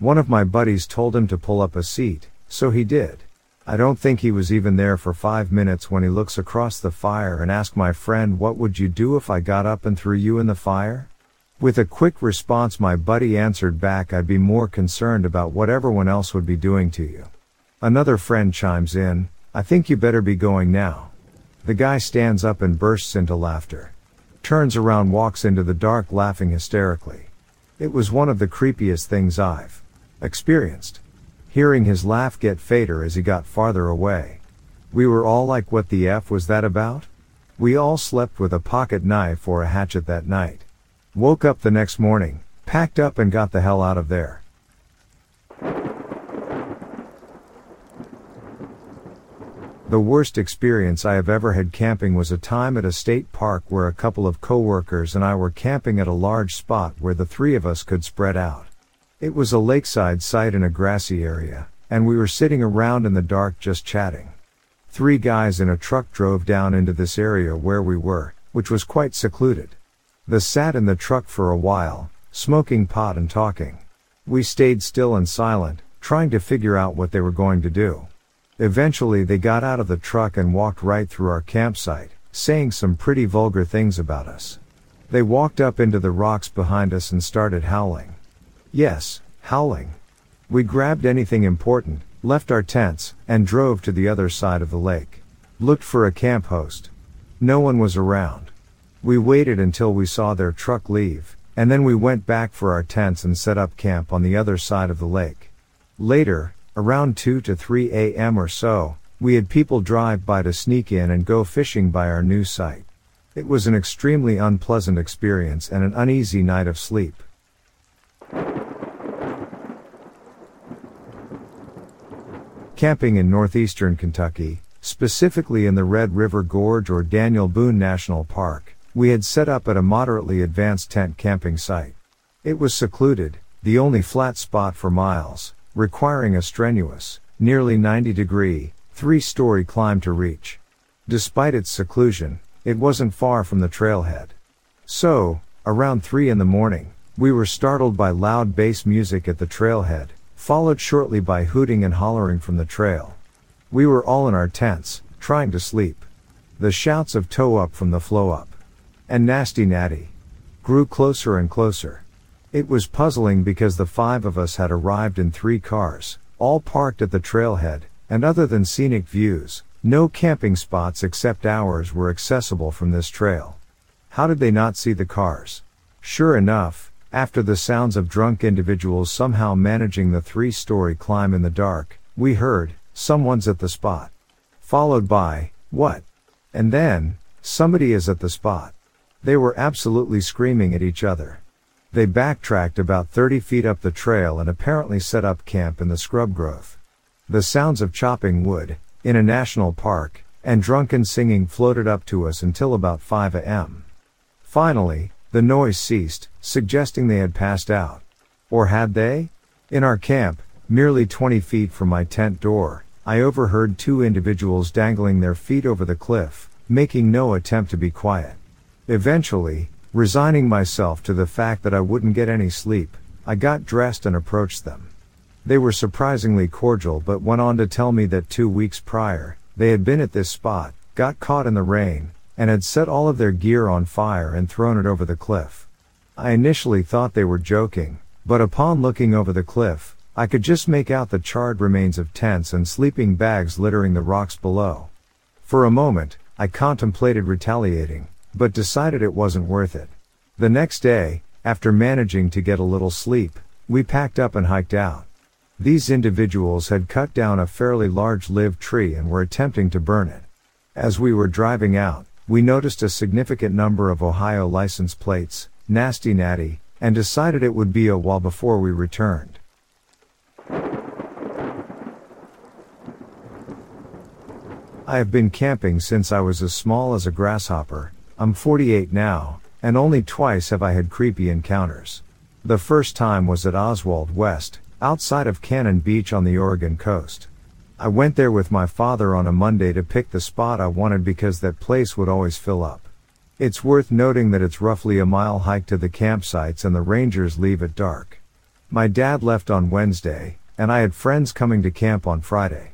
Speaker 1: One of my buddies told him to pull up a seat, so he did. I don't think he was even there for five minutes when he looks across the fire and asks my friend what would you do if I got up and threw you in the fire? With a quick response my buddy answered back I'd be more concerned about what everyone else would be doing to you. Another friend chimes in, I think you better be going now. The guy stands up and bursts into laughter. Turns around, walks into the dark, laughing hysterically. It was one of the creepiest things I've experienced. Hearing his laugh get fainter as he got farther away. We were all like, what the F was that about? We all slept with a pocket knife or a hatchet that night. Woke up the next morning, packed up and got the hell out of there. The worst experience I have ever had camping was a time at a state park where a couple of coworkers and I were camping at a large spot where the three of us could spread out. It was a lakeside site in a grassy area, and we were sitting around in the dark just chatting. Three guys in a truck drove down into this area where we were, which was quite secluded. They sat in the truck for a while, smoking pot and talking. We stayed still and silent, trying to figure out what they were going to do. Eventually they got out of the truck and walked right through our campsite, saying some pretty vulgar things about us. They walked up into the rocks behind us and started howling. Yes, howling. We grabbed anything important, left our tents, and drove to the other side of the lake. Looked for a camp host. No one was around. We waited until we saw their truck leave, and then we went back for our tents and set up camp on the other side of the lake. Later, Around 2 to 3 a.m. or so, we had people drive by to sneak in and go fishing by our new site. It was an extremely unpleasant experience and an uneasy night of sleep. Camping in northeastern Kentucky, specifically in the Red River Gorge or Daniel Boone National Park, we had set up at a moderately advanced tent camping site. It was secluded, the only flat spot for miles, requiring a strenuous, nearly 90 degree, three story climb to reach. Despite its seclusion, it wasn't far from the trailhead. So, around 3 in the morning, we were startled by loud bass music at the trailhead, followed shortly by hooting and hollering from the trail. We were all in our tents, trying to sleep. The shouts of toe up from the flow up and nasty natty grew closer and closer. It was puzzling because the five of us had arrived in three cars, all parked at the trailhead, and other than scenic views, no camping spots except ours were accessible from this trail. How did they not see the cars? Sure enough, after the sounds of drunk individuals somehow managing the three story climb in the dark, we heard, someone's at the spot. Followed by, what? And then, somebody is at the spot. They were absolutely screaming at each other. They backtracked about 30 feet up the trail and apparently set up camp in the scrub growth. The sounds of chopping wood, in a national park, and drunken singing floated up to us until about 5 a.m. Finally, the noise ceased, suggesting they had passed out. Or had they? In our camp, merely 20 feet from my tent door, I overheard two individuals dangling their feet over the cliff, making no attempt to be quiet. Eventually, Resigning myself to the fact that I wouldn't get any sleep, I got dressed and approached them. They were surprisingly cordial but went on to tell me that two weeks prior, they had been at this spot, got caught in the rain, and had set all of their gear on fire and thrown it over the cliff. I initially thought they were joking, but upon looking over the cliff, I could just make out the charred remains of tents and sleeping bags littering the rocks below. For a moment, I contemplated retaliating, but decided it wasn't worth it. The next day, after managing to get a little sleep, we packed up and hiked out. These individuals had cut down a fairly large live tree and were attempting to burn it. As we were driving out, we noticed a significant number of Ohio license plates, nasty natty, and decided it would be a while before we returned. I have been camping since I was as small as a grasshopper, I'm 48 now, and only twice have I had creepy encounters. The first time was at Oswald West, outside of Cannon Beach on the Oregon coast. I went there with my father on a Monday to pick the spot I wanted because that place would always fill up. It's worth noting that it's roughly a mile hike to the campsites and the rangers leave at dark. My dad left on Wednesday, and I had friends coming to camp on Friday.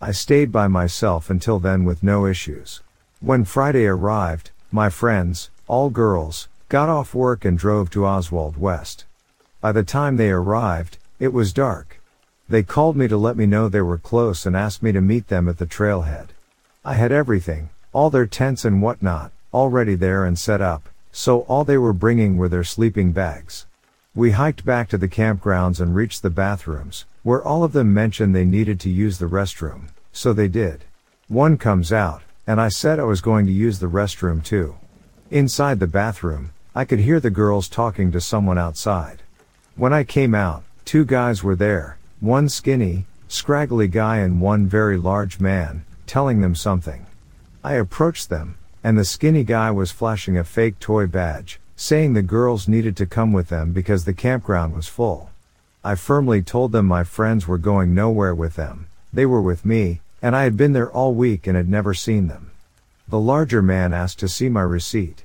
Speaker 1: I stayed by myself until then with no issues. When Friday arrived, my friends, all girls, got off work and drove to Oswald West. By the time they arrived, it was dark. They called me to let me know they were close and asked me to meet them at the trailhead. I had everything, all their tents and whatnot, already there and set up, so all they were bringing were their sleeping bags. We hiked back to the campgrounds and reached the bathrooms, where all of them mentioned they needed to use the restroom, so they did. One comes out, and I said I was going to use the restroom too. Inside the bathroom, I could hear the girls talking to someone outside. When I came out, two guys were there, one skinny, scraggly guy and one very large man, telling them something. I approached them, and the skinny guy was flashing a fake toy badge, saying the girls needed to come with them because the campground was full. I firmly told them my friends were going nowhere with them, they were with me, and I had been there all week and had never seen them. The larger man asked to see my receipt.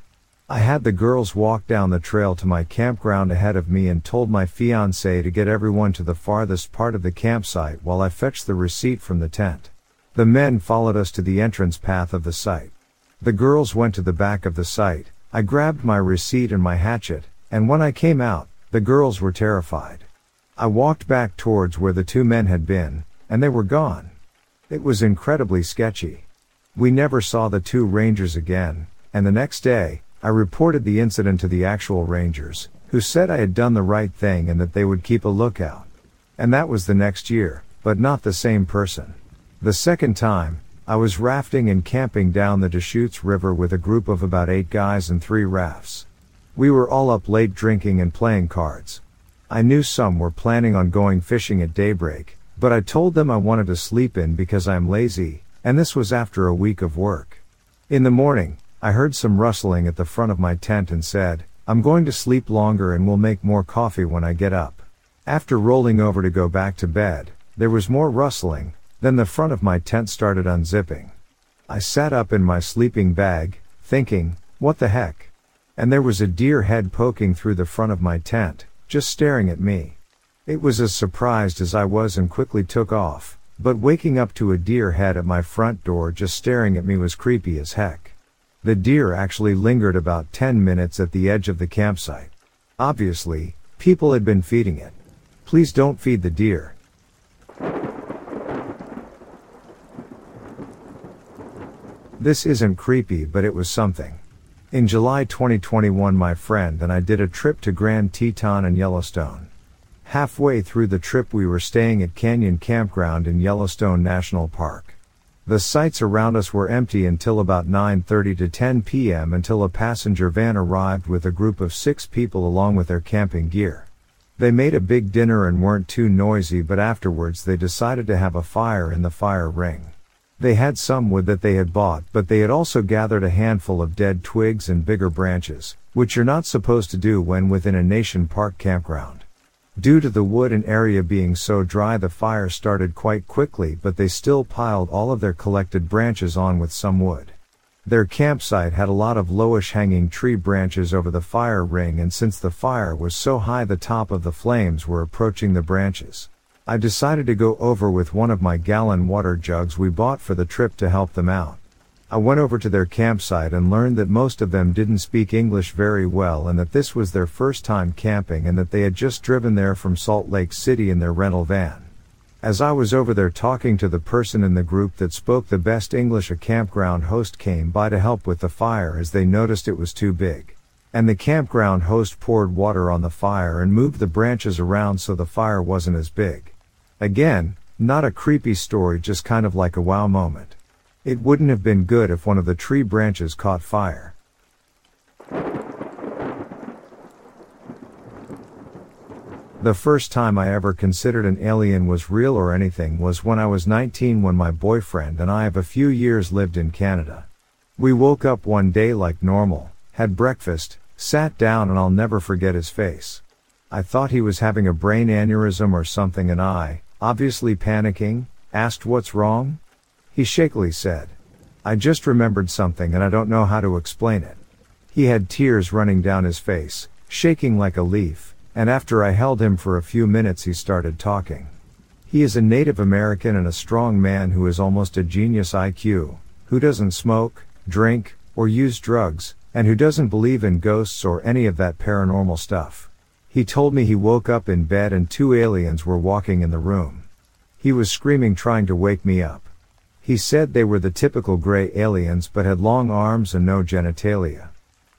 Speaker 1: I had the girls walk down the trail to my campground ahead of me and told my fiance to get everyone to the farthest part of the campsite while I fetched the receipt from the tent. The men followed us to the entrance path of the site. The girls went to the back of the site, I grabbed my receipt and my hatchet, and when I came out, the girls were terrified. I walked back towards where the two men had been, and they were gone. It was incredibly sketchy. We never saw the two rangers again, and the next day, I reported the incident to the actual rangers, who said I had done the right thing and that they would keep a lookout. And that was the next year, but not the same person. The second time, I was rafting and camping down the Deschutes River with a group of about eight guys and three rafts. We were all up late drinking and playing cards. I knew some were planning on going fishing at daybreak, but I told them I wanted to sleep in because I'm lazy, and this was after a week of work. In the morning, I heard some rustling at the front of my tent and said, I'm going to sleep longer and will make more coffee when I get up. After rolling over to go back to bed, there was more rustling, then the front of my tent started unzipping. I sat up in my sleeping bag, thinking, what the heck? And there was a deer head poking through the front of my tent, just staring at me. It was as surprised as I was and quickly took off, but waking up to a deer head at my front door just staring at me was creepy as heck. The deer actually lingered about 10 minutes at the edge of the campsite. Obviously, people had been feeding it. Please don't feed the deer. This isn't creepy, but it was something. In July 2021, my friend and I did a trip to Grand Teton and Yellowstone. Halfway through the trip, we were staying at Canyon Campground in Yellowstone National Park. The sites around us were empty until about 9:30 to 10 p.m. until a passenger van arrived with a group of 6 people along with their camping gear. They made a big dinner and weren't too noisy, but afterwards they decided to have a fire in the fire ring. They had some wood that they had bought, but they had also gathered a handful of dead twigs and bigger branches, which you're not supposed to do when within a nation park campground. Due to the wood and area being so dry, the fire started quite quickly, but they still piled all of their collected branches on with some wood. Their campsite had a lot of lowish hanging tree branches over the fire ring, and since the fire was so high, the top of the flames were approaching the branches. I decided to go over with one of my gallon water jugs we bought for the trip to help them out. I went over to their campsite and learned that most of them didn't speak English very well and that this was their first time camping and that they had just driven there from Salt Lake City in their rental van. As I was over there talking to the person in the group that spoke the best English, a campground host came by to help with the fire as they noticed it was too big. And the campground host poured water on the fire and moved the branches around so the fire wasn't as big. Again, not a creepy story, just kind of like a wow moment. It wouldn't have been good if one of the tree branches caught fire. The first time I ever considered an alien was real or anything was when I was 19 when my boyfriend and I have a few years lived in Canada. We woke up one day like normal, had breakfast, sat down and I'll never forget his face. I thought he was having a brain aneurysm or something and I, obviously panicking, asked what's wrong? He shakily said, I just remembered something and I don't know how to explain it. He had tears running down his face, shaking like a leaf, and after I held him for a few minutes he started talking. He is a Native American and a strong man who is almost a genius IQ, who doesn't smoke, drink, or use drugs, and who doesn't believe in ghosts or any of that paranormal stuff. He told me he woke up in bed and two aliens were walking in the room. He was screaming trying to wake me up. He said they were the typical gray aliens but had long arms and no genitalia.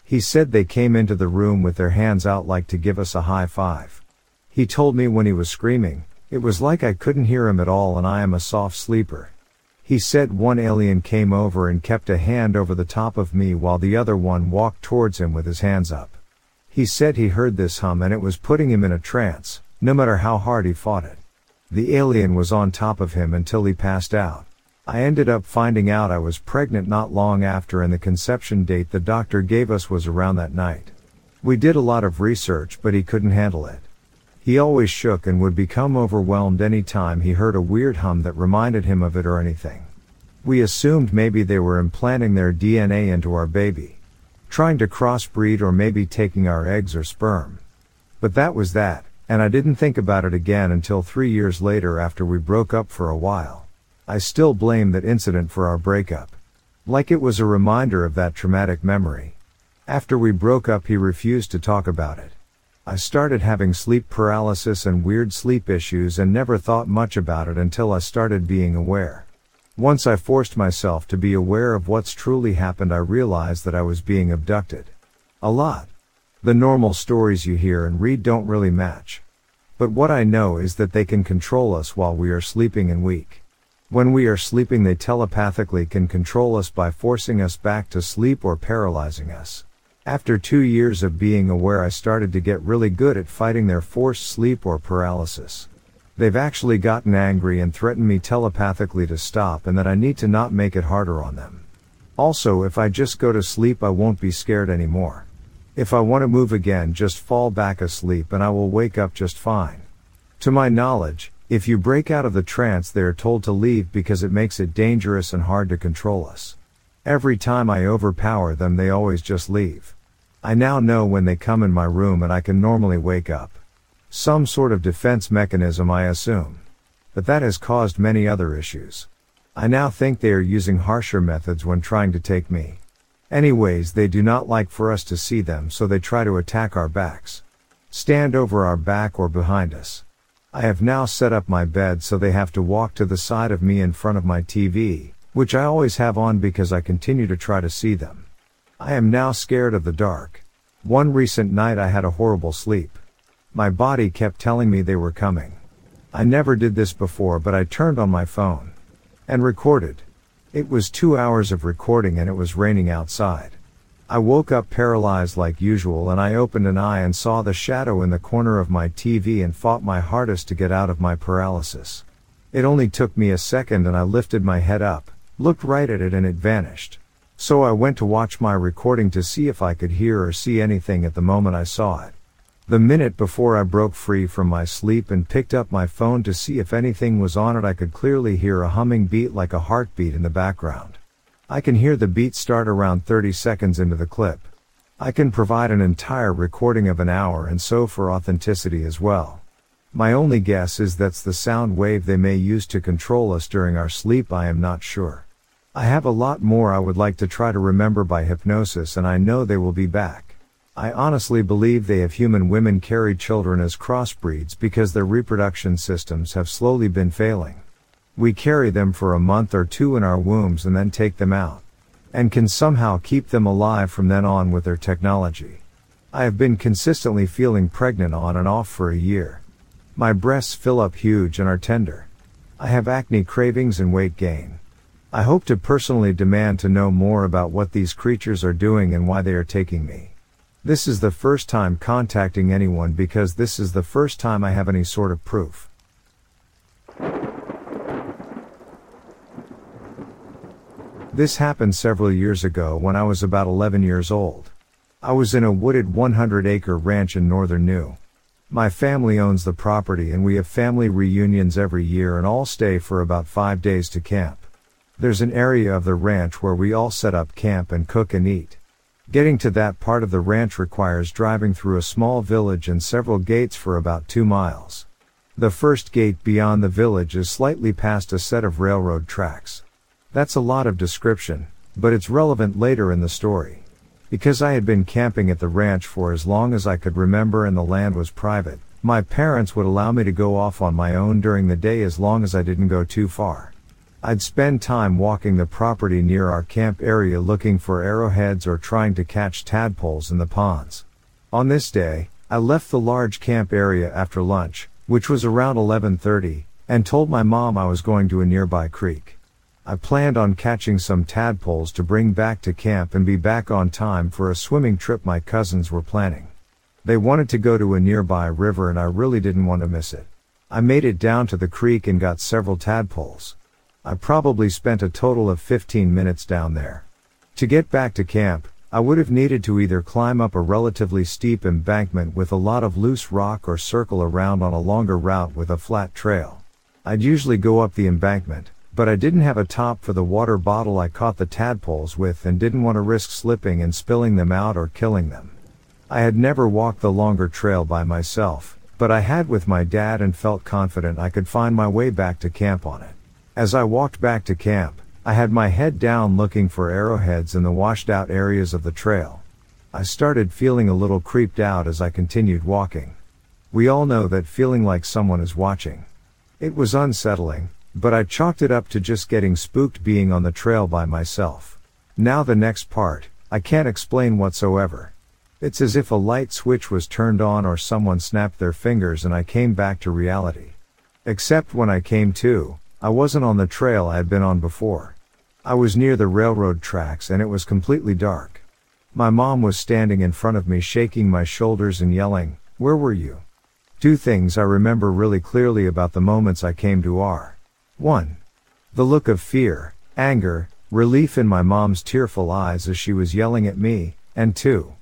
Speaker 1: He said they came into the room with their hands out like to give us a high five. He told me when he was screaming, it was like I couldn't hear him at all and I am a soft sleeper. He said one alien came over and kept a hand over the top of me while the other one walked towards him with his hands up. He said he heard this hum and it was putting him in a trance, no matter how hard he fought it. The alien was on top of him until he passed out. I ended up finding out I was pregnant not long after and the conception date the doctor gave us was around that night. We did a lot of research but he couldn't handle it. He always shook and would become overwhelmed any time he heard a weird hum that reminded him of it or anything. We assumed maybe they were implanting their DNA into our baby. Trying to crossbreed or maybe taking our eggs or sperm. But that was that, and I didn't think about it again until three years later after we broke up for a while. I still blame that incident for our breakup. Like it was a reminder of that traumatic memory. After we broke up he refused to talk about it. I started having sleep paralysis and weird sleep issues and never thought much about it until I started being aware. Once I forced myself to be aware of what's truly happened, I realized that I was being abducted. A lot. The normal stories you hear and read don't really match. But what I know is that they can control us while we are sleeping and weak. When we are sleeping, they telepathically can control us by forcing us back to sleep or paralyzing us. After two years of being aware, I started to get really good at fighting their forced sleep or paralysis. They've actually gotten angry and threatened me telepathically to stop and that I need to not make it harder on them. Also, if I just go to sleep, I won't be scared anymore. If I want to move again, just fall back asleep and I will wake up just fine. To my knowledge, if you break out of the trance, they are told to leave because it makes it dangerous and hard to control us. Every time I overpower them, they always just leave. I now know when they come in my room and I can normally wake up. Some sort of defense mechanism, I assume. But that has caused many other issues. I now think they are using harsher methods when trying to take me. Anyways, they do not like for us to see them, so they try to attack our backs. Stand over our back or behind us. I have now set up my bed so they have to walk to the side of me in front of my TV, which I always have on because I continue to try to see them. I am now scared of the dark. One recent night I had a horrible sleep. My body kept telling me they were coming. I never did this before, but I turned on my phone and recorded. It was two hours of recording and it was raining outside. I woke up paralyzed like usual and I opened an eye and saw the shadow in the corner of my TV and fought my hardest to get out of my paralysis. It only took me a second and I lifted my head up looked right at it and it vanished. So I went to watch my recording to see if I could hear or see anything at the moment I saw it. The minute before I broke free from my sleep and picked up my phone to see if anything was on it, I could clearly hear a humming beat like a heartbeat in the background. I can hear the beat start around 30 seconds into the clip. I can provide an entire recording of an hour and so for authenticity as well. My only guess is that's the sound wave they may use to control us during our sleep, I am not sure. I have a lot more I would like to try to remember by hypnosis and I know they will be back. I honestly believe they have human women carry children as crossbreeds because their reproduction systems have slowly been failing. We carry them for a month or two in our wombs and then take them out. And can somehow keep them alive from then on with their technology. I have been consistently feeling pregnant on and off for a year. My breasts fill up huge and are tender. I have acne cravings and weight gain. I hope to personally demand to know more about what these creatures are doing and why they are taking me. This is the first time contacting anyone because this is the first time I have any sort of proof. This happened several years ago when I was about 11 years old. I was in a wooded 100 acre ranch in northern New my family owns the property and we have family reunions every year and all stay for about five days to camp. There's an area of the ranch where we all set up camp and cook and eat. Getting to that part of the ranch requires driving through a small village and several gates for about two miles. The first gate beyond the village is slightly past a set of railroad tracks. That's a lot of description, but it's relevant later in the story. Because I had been camping at the ranch for as long as I could remember and the land was private, My parents would allow me to go off on my own during the day as long as I didn't go too far. I'd spend time walking the property near our camp area looking for arrowheads or trying to catch tadpoles in the ponds. On this day, I left the large camp area after lunch, which was around 11:30, and told my mom I was going to a nearby creek. I planned on catching some tadpoles to bring back to camp and be back on time for a swimming trip my cousins were planning. They wanted to go to a nearby river and I really didn't want to miss it. I made it down to the creek and got several tadpoles. I probably spent a total of 15 minutes down there. To get back to camp, I would have needed to either climb up a relatively steep embankment with a lot of loose rock or circle around on a longer route with a flat trail. I'd usually go up the embankment, but I didn't have a top for the water bottle I caught the tadpoles with and didn't want to risk slipping and spilling them out or killing them. I had never walked the longer trail by myself, but I had with my dad and felt confident I could find my way back to camp on it. As I walked back to camp, I had my head down looking for arrowheads in the washed out areas of the trail. I started feeling a little creeped out as I continued walking. We all know that feeling like someone is watching. It was unsettling, but I chalked it up to just getting spooked being on the trail by myself. Now the next part, I can't explain whatsoever. It's as if a light switch was turned on or someone snapped their fingers and I came back to reality. Except when I came to, I wasn't on the trail I had been on before. I was near the railroad tracks and it was completely dark. My mom was standing in front of me shaking my shoulders and yelling, Where were you? Two things I remember really clearly about the moments I came to are 1. The look of fear, anger, relief in my mom's tearful eyes as she was yelling at me, and 2.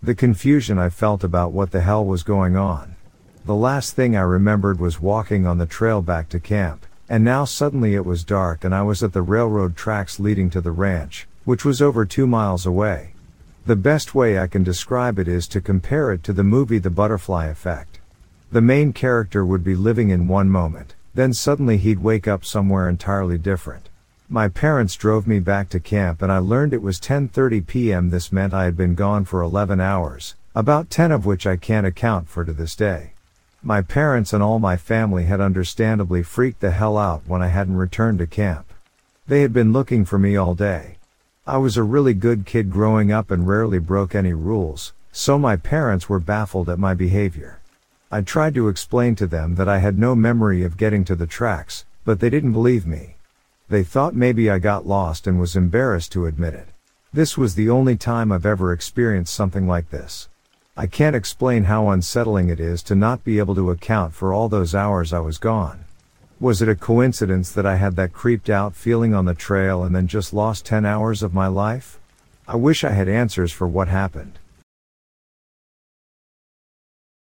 Speaker 1: The confusion I felt about what the hell was going on. The last thing I remembered was walking on the trail back to camp, and now suddenly it was dark and I was at the railroad tracks leading to the ranch, which was over two miles away. The best way I can describe it is to compare it to the movie The Butterfly Effect. The main character would be living in one moment, then suddenly he'd wake up somewhere entirely different. My parents drove me back to camp and I learned it was 10:30 p.m. This meant I had been gone for 11 hours, about 10 of which I can't account for to this day. My parents and all my family had understandably freaked the hell out when I hadn't returned to camp. They had been looking for me all day. I was a really good kid growing up and rarely broke any rules, so my parents were baffled at my behavior. I tried to explain to them that I had no memory of getting to the tracks, but they didn't believe me. They thought maybe I got lost and was embarrassed to admit it. This was the only time I've ever experienced something like this. I can't explain how unsettling it is to not be able to account for all those hours I was gone. Was it a coincidence that I had that creeped out feeling on the trail and then just lost 10 hours of my life? I wish I had answers for what happened.